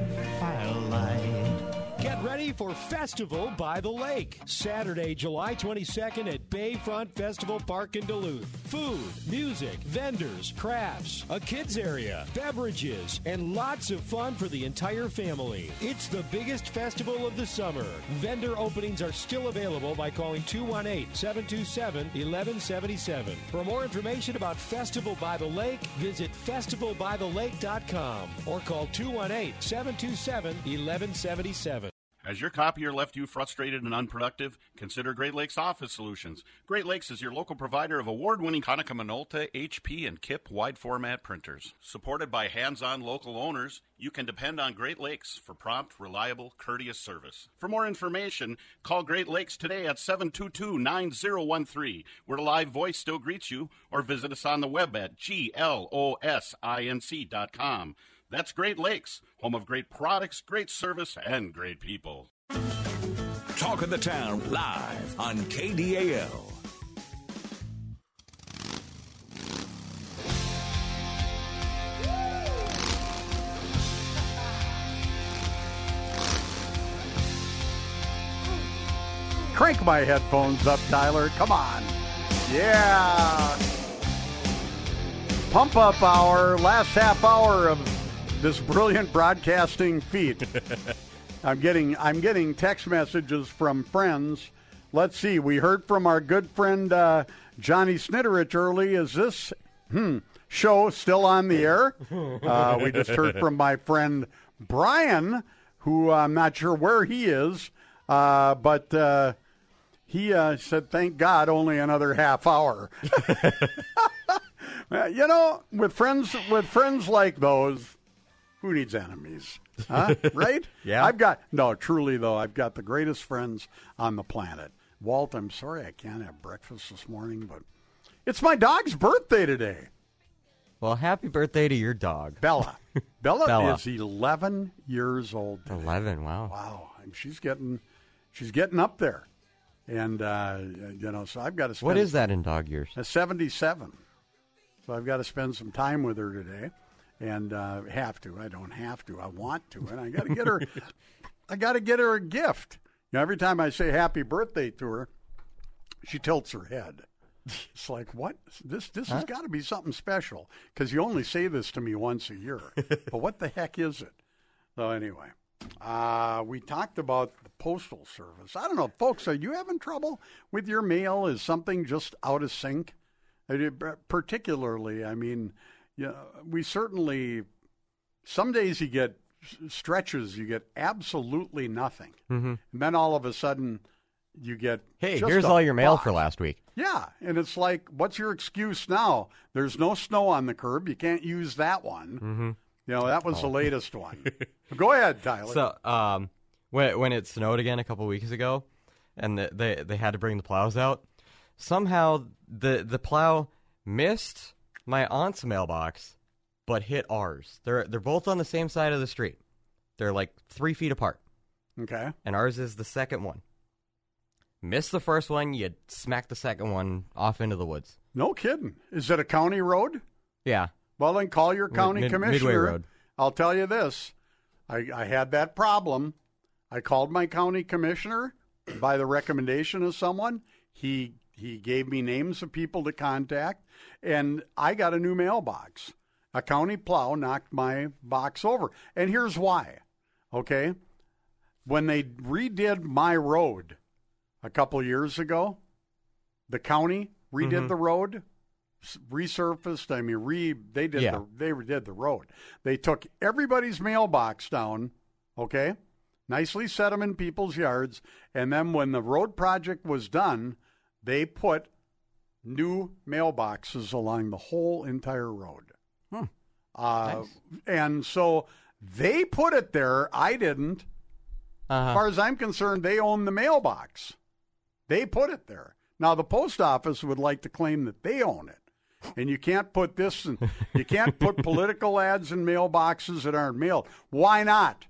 ready for Festival by the Lake. Saturday, July 22nd at Bayfront Festival Park in Duluth. Food, music, vendors, crafts, a kids area, beverages, and lots of fun for the entire family. It's the biggest festival of the summer. Vendor openings are still available by calling 218 727 1177. For more information about Festival by the Lake, visit festivalbythelake.com or call 218 727 1177. Has your copier left you frustrated and unproductive? Consider Great Lakes Office Solutions. Great Lakes is your local provider of award-winning Konica Minolta, HP, and KIP wide format printers. Supported by hands-on local owners, you can depend on Great Lakes for prompt, reliable, courteous service. For more information, call Great Lakes today at 722-9013, where the live voice still greets you, or visit us on the web at glosinc.com. That's Great Lakes, home of great products, great service, and great people. Talk of the Town live on KDAL. Crank my headphones up, Tyler. Come on. Yeah. Pump up hour, last half hour of this brilliant broadcasting feat. I'm getting I'm getting text messages from friends. Let's see. We heard from our good friend uh, Johnny Snitterich early. Is this hmm, show still on the air? Uh, we just heard from my friend Brian, who I'm not sure where he is, uh, but uh, he uh, said, "Thank God, only another half hour." Uh, you know, with friends with friends like those, who needs enemies? Huh? right? Yeah. I've got no, truly though, I've got the greatest friends on the planet. Walt, I'm sorry I can't have breakfast this morning, but it's my dog's birthday today. Well, happy birthday to your dog. Bella. Bella, Bella. is 11 years old. Today. 11, wow. Wow. And she's getting she's getting up there. And uh, you know, so I've got to spend What is that in dog years? a 77. So I've got to spend some time with her today, and uh, have to. I don't have to. I want to, and I got to get her. I got to get her a gift. You know, every time I say happy birthday to her, she tilts her head. It's like what? This this has got to be something special because you only say this to me once a year. but what the heck is it? So anyway, uh, we talked about the postal service. I don't know, folks. Are you having trouble with your mail? Is something just out of sync? Particularly, I mean, know, we certainly some days you get stretches, you get absolutely nothing. Mhm. And then all of a sudden, you get Hey, here's all your mail box. for last week. Yeah, and it's like, what's your excuse now? There's no snow on the curb. You can't use that one. Mm-hmm. You know, that was the Oh. latest one. Go ahead, Tyler. So, um, when when it snowed again a couple weeks ago, and the, they they had to bring the plows out, somehow the the plow missed my aunt's mailbox, but hit ours. They're they're both on the same side of the street. They're like three feet apart, okay. and ours is the second one. Miss the first one, you smack the second one off into the woods. No kidding. Is it a county road? Yeah. Well, then call your county mid- commissioner. Midway Road. I'll tell you this. I, I had that problem. I called my county commissioner by the recommendation of someone. He he gave me names of people to contact, and I got a new mailbox. A county plow knocked my box over, and here's why. Okay, when they redid my road a couple years ago, the county redid Mhm. the road, resurfaced. I mean, re they did Yeah. the they redid the road. They took everybody's mailbox down. Okay, nicely set them in people's yards, and then when the road project was done, they put new mailboxes along the whole entire road. Hmm. Uh, And so they put it there. I didn't. Uh-huh. As far as I'm concerned, they own the mailbox. They put it there. Now the post office would like to claim that they own it. And you can't put this and you can't put political ads in mailboxes that aren't mailed. Why not?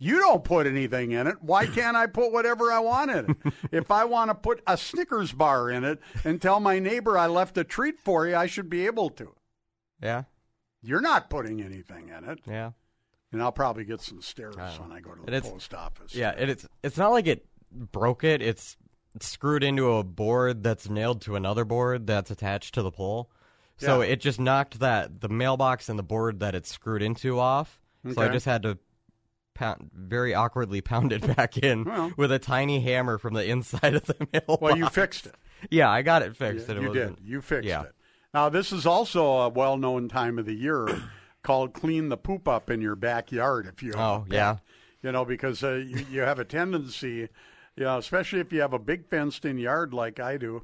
You don't put anything in it. Why can't I put whatever I want in it? if I want to put a Snickers bar in it and tell my neighbor I left a treat for you, I should be able to. Yeah. You're not putting anything in it. Yeah. And I'll probably get some stares I when. I go to the post office. Yeah, and it's it's not like it broke it. It's screwed into a board that's nailed to another board that's attached to the pole. So Yeah. it just knocked that the mailbox and the board that it's screwed into off. So I just had to pound, very awkwardly pounded back in Well. with a tiny hammer from the inside of the mailbox. Well, you fixed it. Yeah, I got it fixed. You, and it you did. You fixed yeah. it. Now, this is also a well-known time of the year called "clean the poop up" in your backyard. If you have Oh, yeah. you know because uh, you, you have a tendency, you know, especially if you have a big fenced-in yard like I do,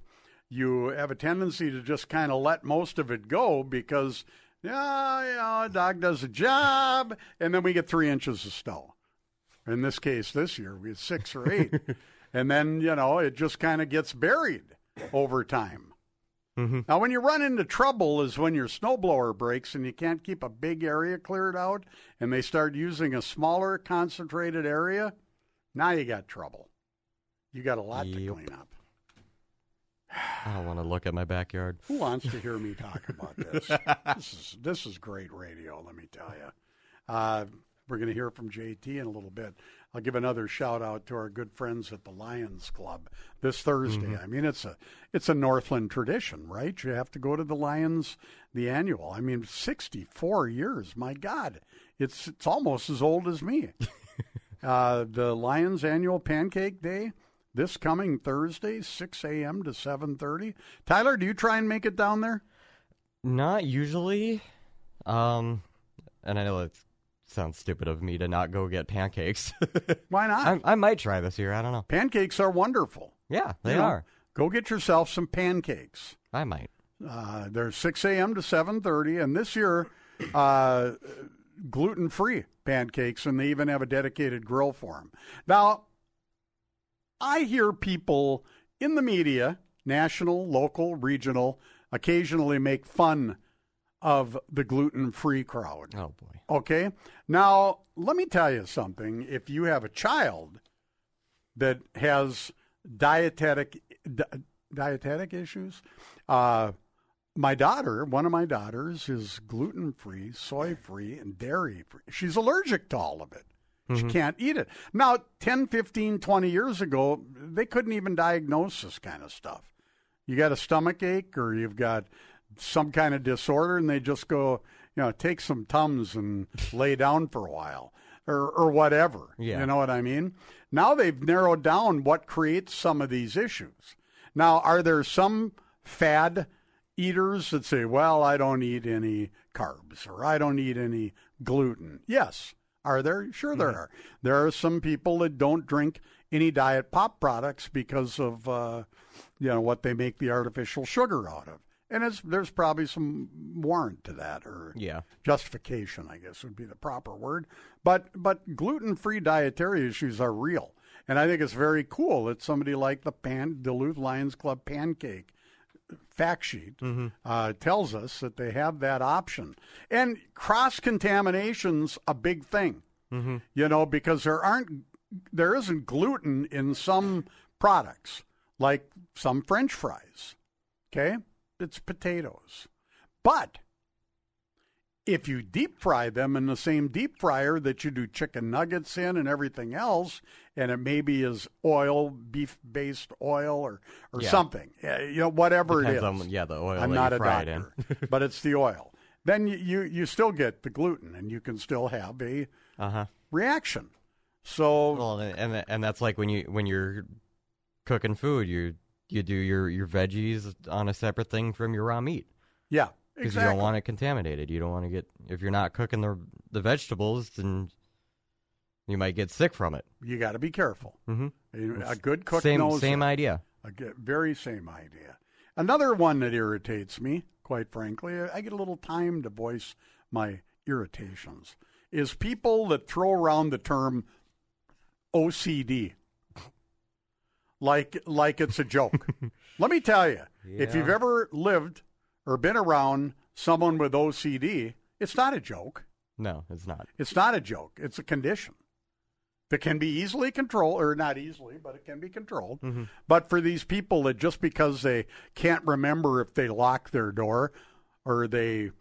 you have a tendency to just kind of let most of it go because yeah, you know, a dog does a job, and then we get three inches of snow. In this case, this year we had six or eight, and then you know it just kind of gets buried over time. Mm-hmm. Now, when you run into trouble is when your snowblower breaks and you can't keep a big area cleared out, and they start using a smaller, concentrated area. Now you got trouble. You got a lot to clean up. I don't want to look at my backyard. Who wants to hear me talk about this? this is this is great radio. Let me tell you. Uh, we're going to hear from JT in a little bit. I'll give another shout out to our good friends at the Lions Club this Thursday. Mhm. I mean, it's a it's a Northland tradition, right? You have to go to the Lions the annual. I mean, sixty four years. My God, it's it's almost as old as me. uh, the Lions annual Pancake Day this coming Thursday, six a.m. to seven thirty. Tyler, do you try and make it down there? Not usually. Um, and I know it sounds stupid of me to not go get pancakes. Why not? I, I might try this year. I don't know. Pancakes are wonderful. Yeah, they You know, are. Go get yourself some pancakes. I might. Uh, they're 6 a.m. to 7.30, and this year, uh, gluten-free pancakes, and they even have a dedicated grill for them. Now, I hear people in the media, national, local, regional, occasionally make fun of the gluten-free crowd. Oh, boy. Okay? Now, let me tell you something. If you have a child that has dietetic di- dietetic issues, uh, my daughter, one of my daughters, is gluten free, soy free, and dairy free. She's allergic to all of it. She Mhm. can't eat it. Now, 10, 15, 20 years ago, they couldn't even diagnose this kind of stuff. You got a stomach ache or you've got some kind of disorder, and they just go, you know, take some Tums and lay down for a while or, or whatever. Yeah. You know what I mean? Now they've narrowed down what creates some of these issues. Now, are there some fad eaters that say, well, I don't eat any carbs or I don't eat any gluten. Yes. Are there? Sure, there Mhm. are. There are some people that don't drink any diet pop products because of, uh, you know, what they make the artificial sugar out of. And it's, there's probably some warrant to that or Yeah. justification, I guess would be the proper word. But but gluten free dietary issues are real. And I think it's very cool that somebody like the Pan, Duluth Lions Club pancake fact sheet uh, tells us that they have that option. And cross contamination's a big thing. Mm-hmm. You know, because there aren't there isn't gluten in some products, like some French fries. Okay? It's potatoes. But if you deep fry them in the same deep fryer that you do chicken nuggets in and everything else, and it maybe is oil, beef based oil or, or Yeah. something, you know, whatever it Depends is. on- yeah, the oil I'm not a it doctor, but it's the oil. Then you, you, you still get the gluten and you can still have a Uh-huh. reaction. So well, and and that's like when you when you're cooking food, you you do your your veggies on a separate thing from your raw meat. Yeah, because you don't want it contaminated. You don't want to get if you're not cooking the the vegetables, then you might get sick from it. you got to be careful. Mm-hmm. A good cook Same- knows same that. idea. A very same idea. Another one that irritates me, quite frankly, I get a little time to voice my irritations, is people that throw around the term OCD like like it's a joke. Let me tell you, if you've ever lived or been around someone with OCD, it's not a joke. No, it's not. It's not a joke. It's a condition that can be easily controlled, or not easily, but it can be controlled. Mm-hmm. But for these people that just because they can't remember if they lock their door or they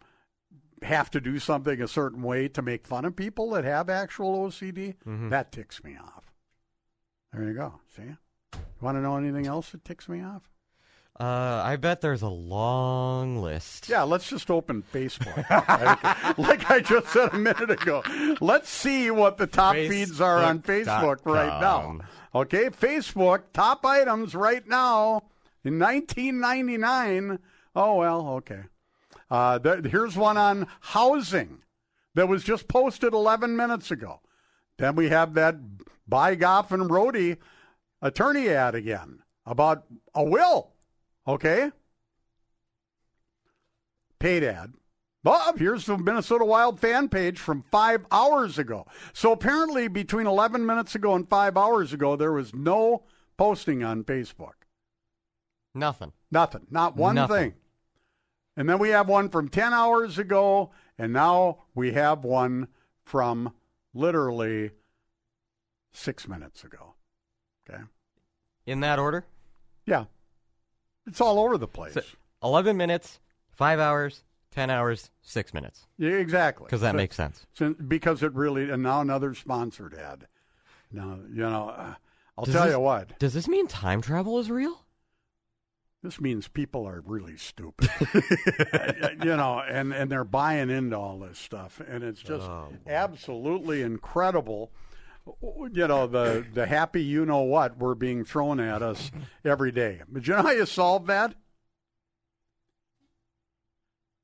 have to do something a certain way to make fun of people that have actual OCD, Mhm. that ticks me off. There you go. See? You want to know anything else that ticks me off? Uh, I bet there's a long list. Yeah, let's just open Facebook. like, like I just said a minute ago. Let's see what the top feeds are on Facebook right now. Okay, Facebook, top items right now in 1999. Oh, well, okay. Uh, there, here's one on housing that was just posted 11 minutes ago. Then we have that Bye Goff and Rohde attorney ad again about a will. Okay? Paid ad. Bob, here's the Minnesota Wild fan page from five hours ago. So apparently, between 11 minutes ago and five hours ago, there was no posting on Facebook. Nothing. Nothing. Not one Nothing. thing. And then we have one from 10 hours ago, and now we have one from literally six minutes ago. Okay? In that order? Yeah. It's all over the place. So, 11 minutes, 5 hours, 10 hours, 6 minutes. Yeah, exactly. Because that So- makes sense. so- because it really, and now another sponsored ad. Now, you know, uh, I'll Does tell this- you what, Does this mean time travel is real? this means people are really stupid. you know, and, and they're buying into all this stuff. And it's just Oh, absolutely incredible. You know, the, the happy you know what we're being thrown at us every day. But you know how you solve that?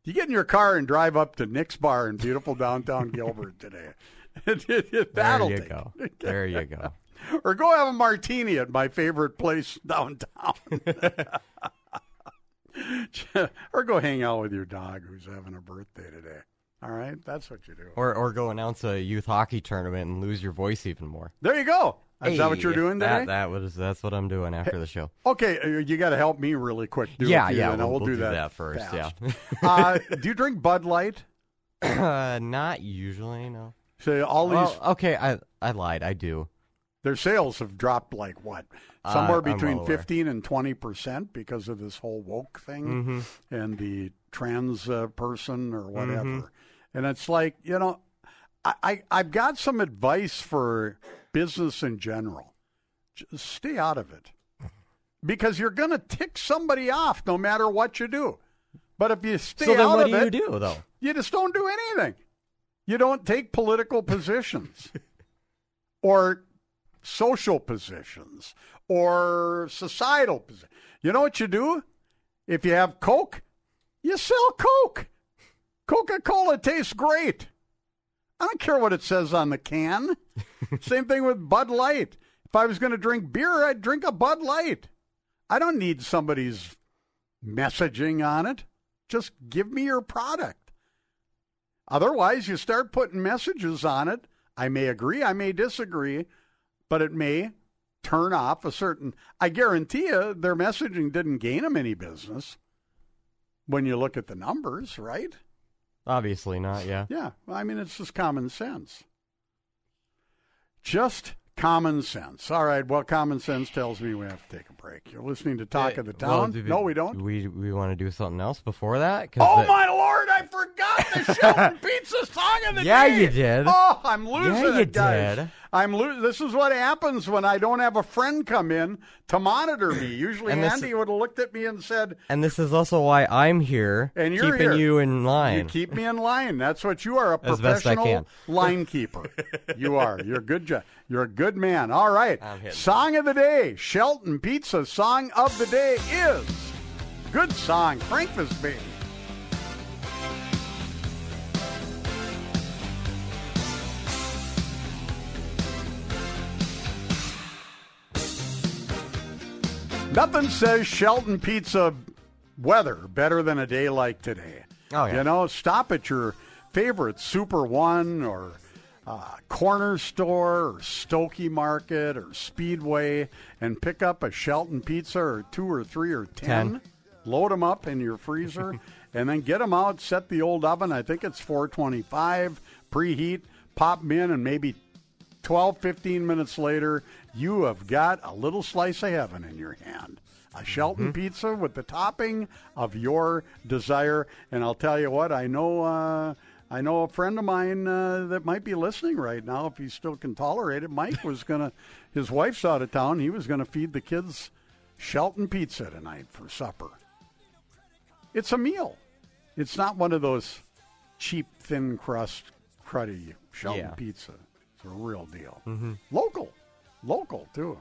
You get in your car and drive up to Nick's Bar in beautiful downtown Gilbert today. That'll there you take go. There you go. or go have a martini at my favorite place downtown. or go hang out with your dog who's having a birthday today. All right, that's what you do. Or or go announce a youth hockey tournament and lose your voice even more. There you go. Is that what you're doing today? That, that was that's what I'm doing after the show. Okay, uh, you got to help me really quick. Do Yeah, yeah, we'll- we'll, we'll do, do that, that first, fast. yeah. uh, do you drink Bud Light? uh, not usually, no. So all these, Well, okay, I I lied. I do. their sales have dropped like what? Uh, Somewhere I'm between well 15 and 20 percent because of this whole woke thing Mhm. and the trans uh, person or whatever. Mhm. And it's like, you know, I, I, I've got some advice for business in general. Just stay out of it because you're going to tick somebody off no matter what you do. But if you stay So then out what of do you do, though? You just don't do anything. You don't take political positions or social positions or societal positions. You know what you do? If you have Coke, You sell Coke. Coca Cola tastes great. I don't care what it says on the can. Same thing with Bud Light. If I was going to drink beer, I'd drink a Bud Light. I don't need somebody's messaging on it. Just give me your product. Otherwise, you start putting messages on it. I may agree, I may disagree, but it may turn off a certain. I guarantee you, their messaging didn't gain them any business when you look at the numbers, right? Obviously not. Yeah. Yeah. I mean, it's just common sense. Just common sense. All right. Well, common sense tells me we have to take a break. You're listening to Talk of the Uh, Well, Town. do no, we don't. We we want to do something else before that. Oh the- my lord! I forgot the Shelton Pizza song of the Yeah, day. Yeah, you did. Oh, I'm losing Yeah, you it, guys. did. I'm lo- This is what happens when I don't have a friend come in to monitor me. Usually, And Andy would have looked at me and said, And this is also why I'm here, "And you're keeping here. you in line. You keep me in line. That's what you are—a As best I professional line keeper. you are. You're a good. Jo- you're a good man. All right. Song of the day. Shelton Pizza. Song of the day is good song. Frankfurt baby. Nothing says Shelton Pizza weather better than a day like today. Oh, yeah. You know, stop at your favorite Super One or uh, corner store or Stokke Market or Speedway and pick up a Shelton Pizza or two or three or ten. Ten. Load them up in your freezer and then get them out. Set the old oven. I think it's 425. Preheat. Pop them in and maybe 12, 15 minutes later, you have got a little slice of heaven in your hand. A Shelton pizza with the topping of your desire. And I'll tell you what, I know. Uh, I know a friend of mine uh, that might be listening right now, if he still can tolerate it. Mike was gonna, his wife's out of town. He was gonna feed the kids Shelton pizza tonight for supper. It's a meal. It's not one of those cheap, thin crust, cruddy Shelton Yeah. pizza. It's a real deal. Mm-hmm. Local. Local, too.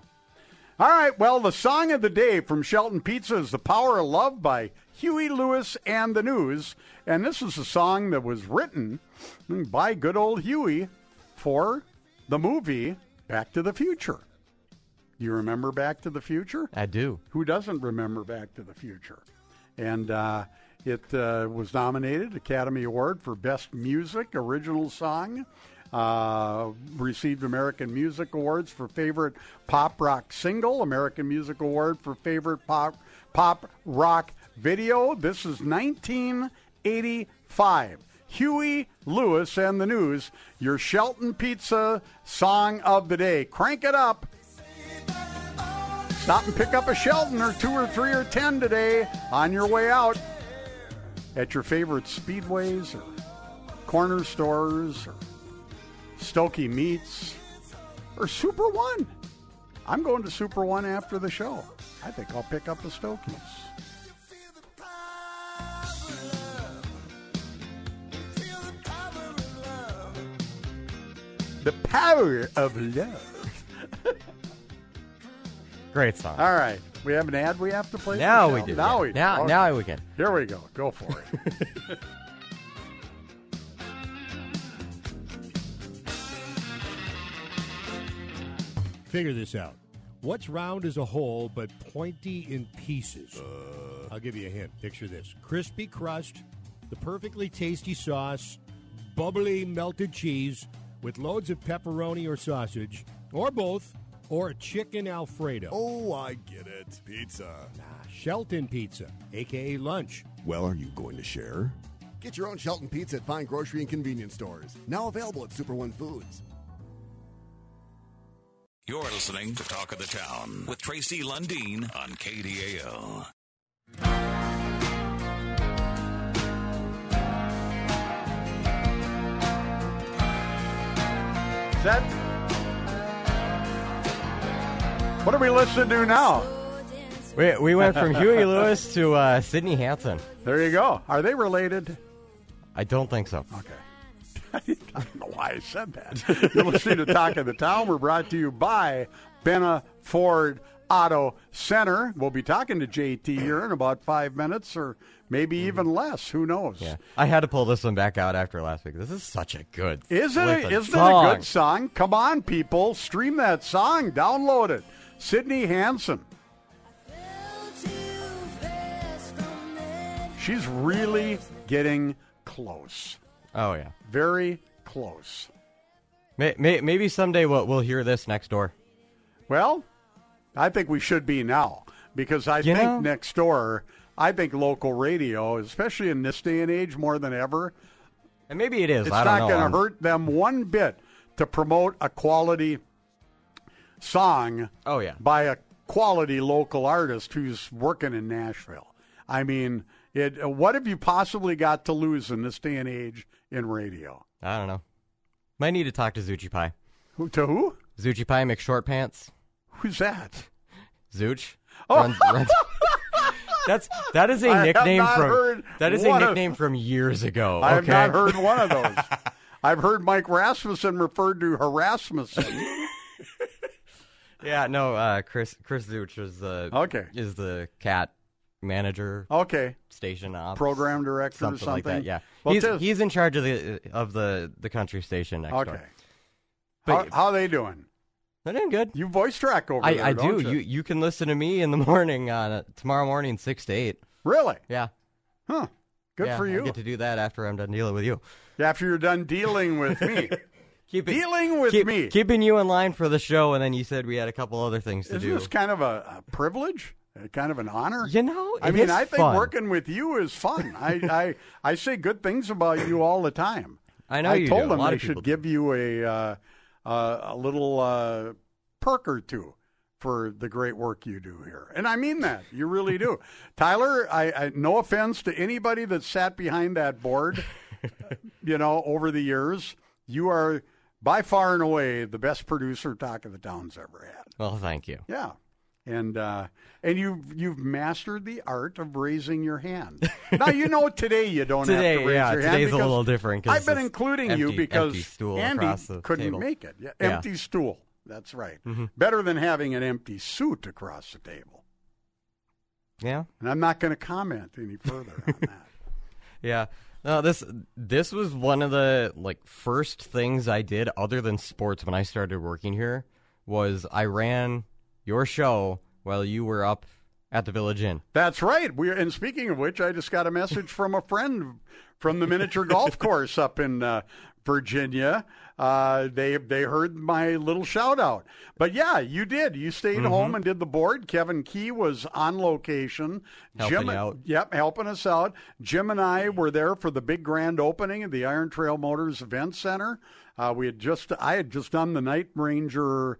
All right, well, the song of the day from Shelton Pizza is The Power of Love by Huey Lewis and the News. And this is a song that was written by good old Huey for the movie Back to the Future. You remember Back to the Future? I do. Who doesn't remember Back to the Future? And uh, it uh, was nominated Academy Award for Best Music Original Song. Uh, received American Music Awards for favorite pop rock single, American Music Award for favorite pop pop rock video. This is 1985. Huey Lewis and the News, your Shelton Pizza song of the day. Crank it up. Stop and pick up a Shelton or two or three or ten today on your way out at your favorite speedways or corner stores or Stokke Meats or Super One. I'm going to Super One after the show. I think I'll pick up the Stokke's. The power of love. Great song. All right. We have an ad we have to play? Now we do, Now yeah. we do. Now- Okay. now we can. Here we go. Go for it. Figure this out. What's round as a whole but pointy in pieces? Uh. I'll give you a hint. Picture this crispy crust, the perfectly tasty sauce, bubbly melted cheese with loads of pepperoni or sausage, or both, or a chicken Alfredo. Oh, I get it. Pizza. Nah, Shelton Pizza, aka lunch. Well, are you going to share? Get your own Shelton Pizza at fine grocery and convenience stores. Now available at Super One Foods. You're listening to Talk of the Town with Tracy Lundeen on KDAL. Set. What are we listening to now? We, we went from Huey Lewis to uh, Sidney Hanson. There you go. Are they related? I don't think so. Okay. I don't know why I said that. You're listening to Talk of the Town. We're brought to you by Benna Ford Auto Center. We'll be talking to JT here in about five minutes or maybe even less. Who knows? Mm-hmm. Yeah. I had to pull this one back out after last week. This is such a good Is it a, Isn't song. it a good song? Come on, people, stream that song, download it. Sydney Hansen. She's really getting close. Oh yeah. Very close. May, may, maybe someday we'll, we'll hear this next door. Well, I think we should be now because I You think know- next door, I think local radio, especially in this day and age more than ever, And maybe it is. it's I don't not going to hurt them one bit to promote a quality song Oh yeah. by a quality local artist who's working in Nashville. I mean, it. What have you possibly got to lose in this day and age in radio? I don't know. Might need to talk to Zuchi Pie. Who to who? Zuchi Pie McShort Pants. Who's that? Zooch. Oh. Runs- runs- That's that is a I nickname from that is a one of- nickname from years ago. I have not heard one of those. I've heard Mike Rasmussen referred to Harasmussen. Yeah, no. Uh, Chris Chris Zuch is the Okay. is the cat manager. Okay. Station ops, Program director or something, like that. Yeah, Well, he's tis- he's in charge of the of the the country station next Okay. door. How, But- how they doing? They're doing good. You voice track over I, there, I do. you? You you can listen to me in the morning on uh, tomorrow morning six to eight. Really? Yeah. Huh. Good Yeah, for I you. get to do that after I'm done dealing with you. After you're done dealing with me. Keep it- dealing with Keep- me. Keeping you in line for the show, and then you said we had a couple other things to Isn't do. this kind of a, a privilege? Kind of an honor? You know, I mean, I think fun. working with you is fun. I, I I say good things about you all the time. I know I you told do. Them of should do. give you a uh, uh, a little uh, perk or two for the great work you do here, and I mean that. You really do, Tyler. I, I no offense to anybody that sat behind that board, you know, over the years. You are by far and away the best producer Talk of the Town's ever had. Well, thank you. Yeah. And uh, and you've you've mastered the art of raising your hand. now you know today you don't Today, have to raise yeah, your hand. today's a little different I've been including you because empty stool Andy couldn't table. make it. Yeah, Yeah. Empty stool. That's right. Mhm. Better than having an empty suit across the table. Yeah. And I'm not going to comment any further on that. Yeah. No, this this was one of the like first things I did other than sports when I started working here was I ran your show while you were up at the Village Inn. That's right. We and speaking of which, I just got a message from a friend from the miniature golf course up in uh, Virginia. Uh, they they heard my little shout out. But yeah, you did. You stayed Mhm. home and did the board. Kevin Key was on location. Helping Jim, out. Yep, helping us out. Jim and I were there for the big grand opening of the Iron Trail Motors Event Center. Uh, we had just I had just done the Night Ranger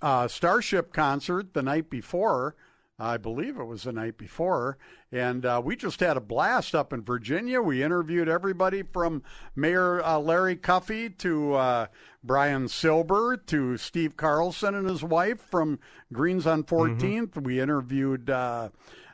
uh, Starship concert the night before. I believe it was the night before. And uh, we just had a blast up in Virginia. We interviewed everybody from Mayor uh, Larry Cuffe to uh, Brian Silber to Steve Carlson and his wife from Greens on 14th. We interviewed. Uh,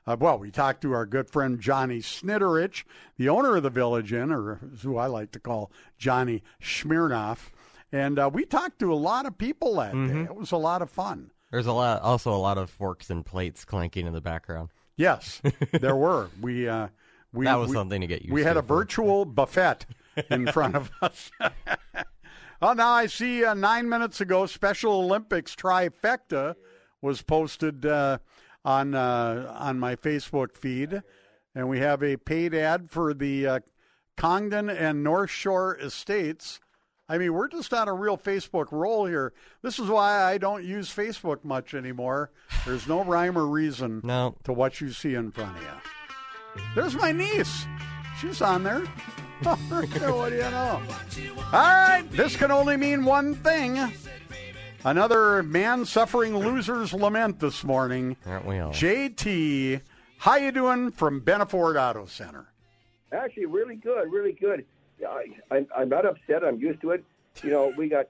uh, well, we talked to our good friend Johnny Snitterich, the owner of the Village Inn, or who I like to call Johnny Smirnoff. And uh, we talked to a lot of people that day. It was a lot of fun. There's a lot also a lot of forks and plates clanking in the background. Yes, there were. We uh, we That was we- something to get used We had a virtual buffet in front of us. oh, now I see. Uh, nine minutes ago, Special Olympics trifecta was posted uh, on uh, on my Facebook feed, and we have a paid ad for the uh, Congdon and North Shore Estates. I mean, we're just on a real Facebook roll here. This is why I don't use Facebook much anymore. There's no rhyme or reason no. to what you see in front of you. There's my niece. She's on there. what do you know? All right, this can only mean one thing. Another man suffering loser's lament this morning. Aren't we all? JT, how you doing from Benna Ford Auto Center? Actually, really good, really good. I, I'm, I'm not upset. I'm used to it. You know, we got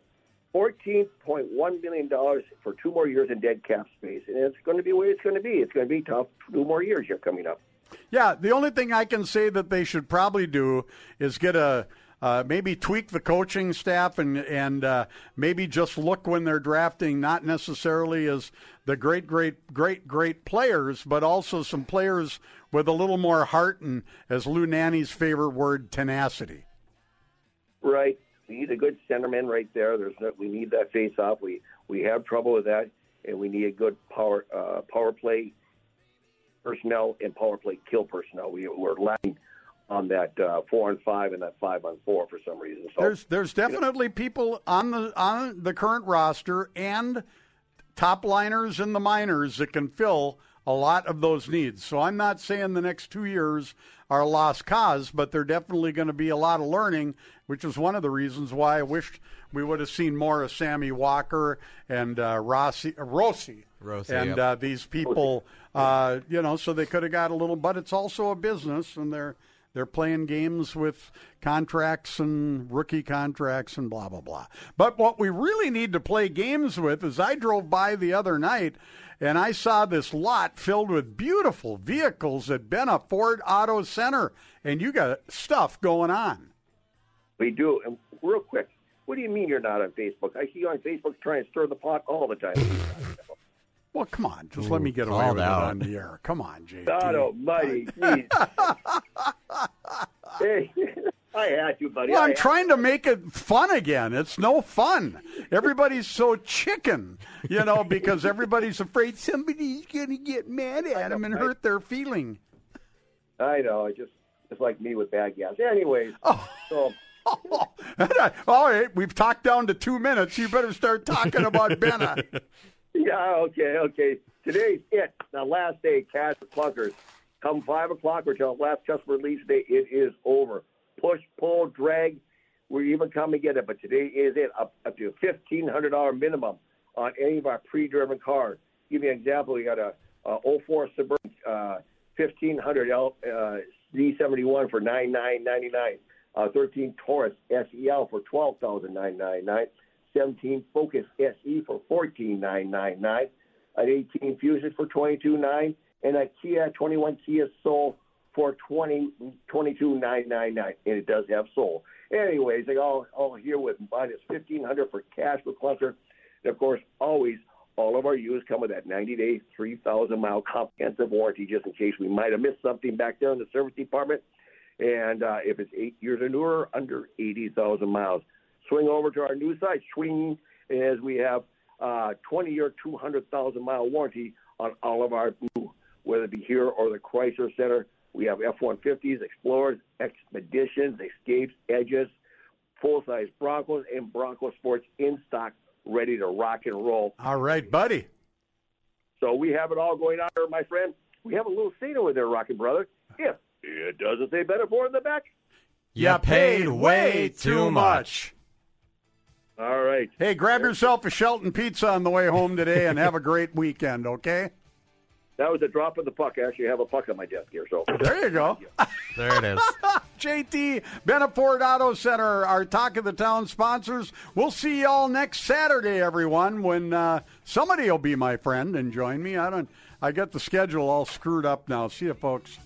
$14.1 million for two more years in dead cap space, and it's going to be the way it's going to be. It's going to be tough. Two more years here coming up. Yeah, the only thing I can say that they should probably do is get a uh, maybe tweak the coaching staff and and uh, maybe just look when they're drafting, not necessarily as the great, great, great, great players, but also some players with a little more heart and, as Lou Nanne's favorite word, tenacity. Right. We need a good centerman right there. There's no, we need that face off. We we have trouble with that, and we need a good power uh, power play personnel and power play kill personnel. We we're lacking on that uh, four on five and that five on four for some reason. So There's there's definitely people on the on the current roster and top liners in the minors that can fill a lot of those needs. So I'm not saying the next two years are a lost cause, but they're definitely going to be a lot of learning, which is one of the reasons why I wished we would have seen more of Sammy Walker and uh, Rossi, uh, Rossi, Rossi, and yep. uh, these people, uh, you know, so they could have got a little. But it's also a business, and they're they're playing games with contracts and rookie contracts and blah blah blah. But what we really need to play games with is I drove by the other night and I saw this lot filled with beautiful vehicles at Benna Ford Auto Center, and you got stuff going on. we do. And real quick, what do you mean you're not on Facebook? I see you on Facebook trying to stir the pot all the time. Well, come on, just let me get away called with out. it on the air. Come on, JT. God almighty. Jeez. hey, I had you, buddy. Well, I I'm had trying to make it fun again. It's no fun. Everybody's so chicken, you know, because everybody's afraid somebody's going to get mad at them and hurt their feeling. I know. I just it's like me with bad gas. Anyways, Oh. so All right, we've talked down to two minutes. You better start talking about Benna. Yeah, okay, okay. Today's it, the last day, cash for. Come 5 o'clock or till last customer release day, it is over. Push, pull, drag, we're even come and get it, but today is it, up, up to $1,500 minimum on any of our pre-driven cars. Give you an example, we got a, a 04 Suburban uh, 1500 L, uh, D71 for 9999 uh, 13 Taurus SEL for 12999 17 Focus SE for fourteen nine nine nine. An 18 Fusion for twenty two nine, and a Kia 21 Kia Soul for twenty twenty two nine nine nine. And it does have Soul. Anyways, they all all here with minus 1500 for cash for cluster. And of course, always all of our used come with that 90 day, 3,000 mile comprehensive warranty, just in case we might have missed something back there in the service department. And uh, if it's eight years or newer, under 80,000 miles. Swing over to our new site, swing, as we have uh, 20 year, 200,000 mile warranty on all of our new, whether it be here or the Chrysler Center. We have F 150s, Explorers, Expeditions, Escapes, Edges, full size Broncos, and Bronco Sports in stock, ready to rock and roll. All right, buddy. So we have it all going on here, my friend. We have a little scene over there, Rocky Brother. If it doesn't say better for in the back. You paid way too much. All right. Hey, grab yourself a Shelton pizza on the way home today and have a great weekend, okay? That was a drop of the puck. I actually have a puck on my desk here. So There you go. There it is. JT Benna Ford Auto Center, our Talk of the Town sponsors. We'll see y'all next Saturday, everyone, when uh, somebody will be my friend and join me. I don't. I got the schedule all screwed up now. See you, folks.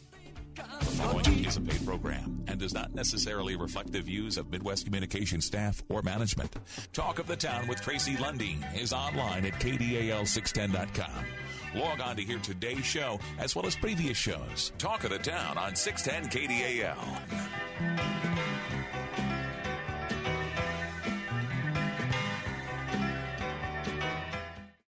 The following is a paid program and does not necessarily reflect the views of Midwest Communication staff or management. Talk of the Town with Tracy Lundeen is online at kdal610.com. Log on to hear today's show as well as previous shows. Talk of the Town on 610 KDAL.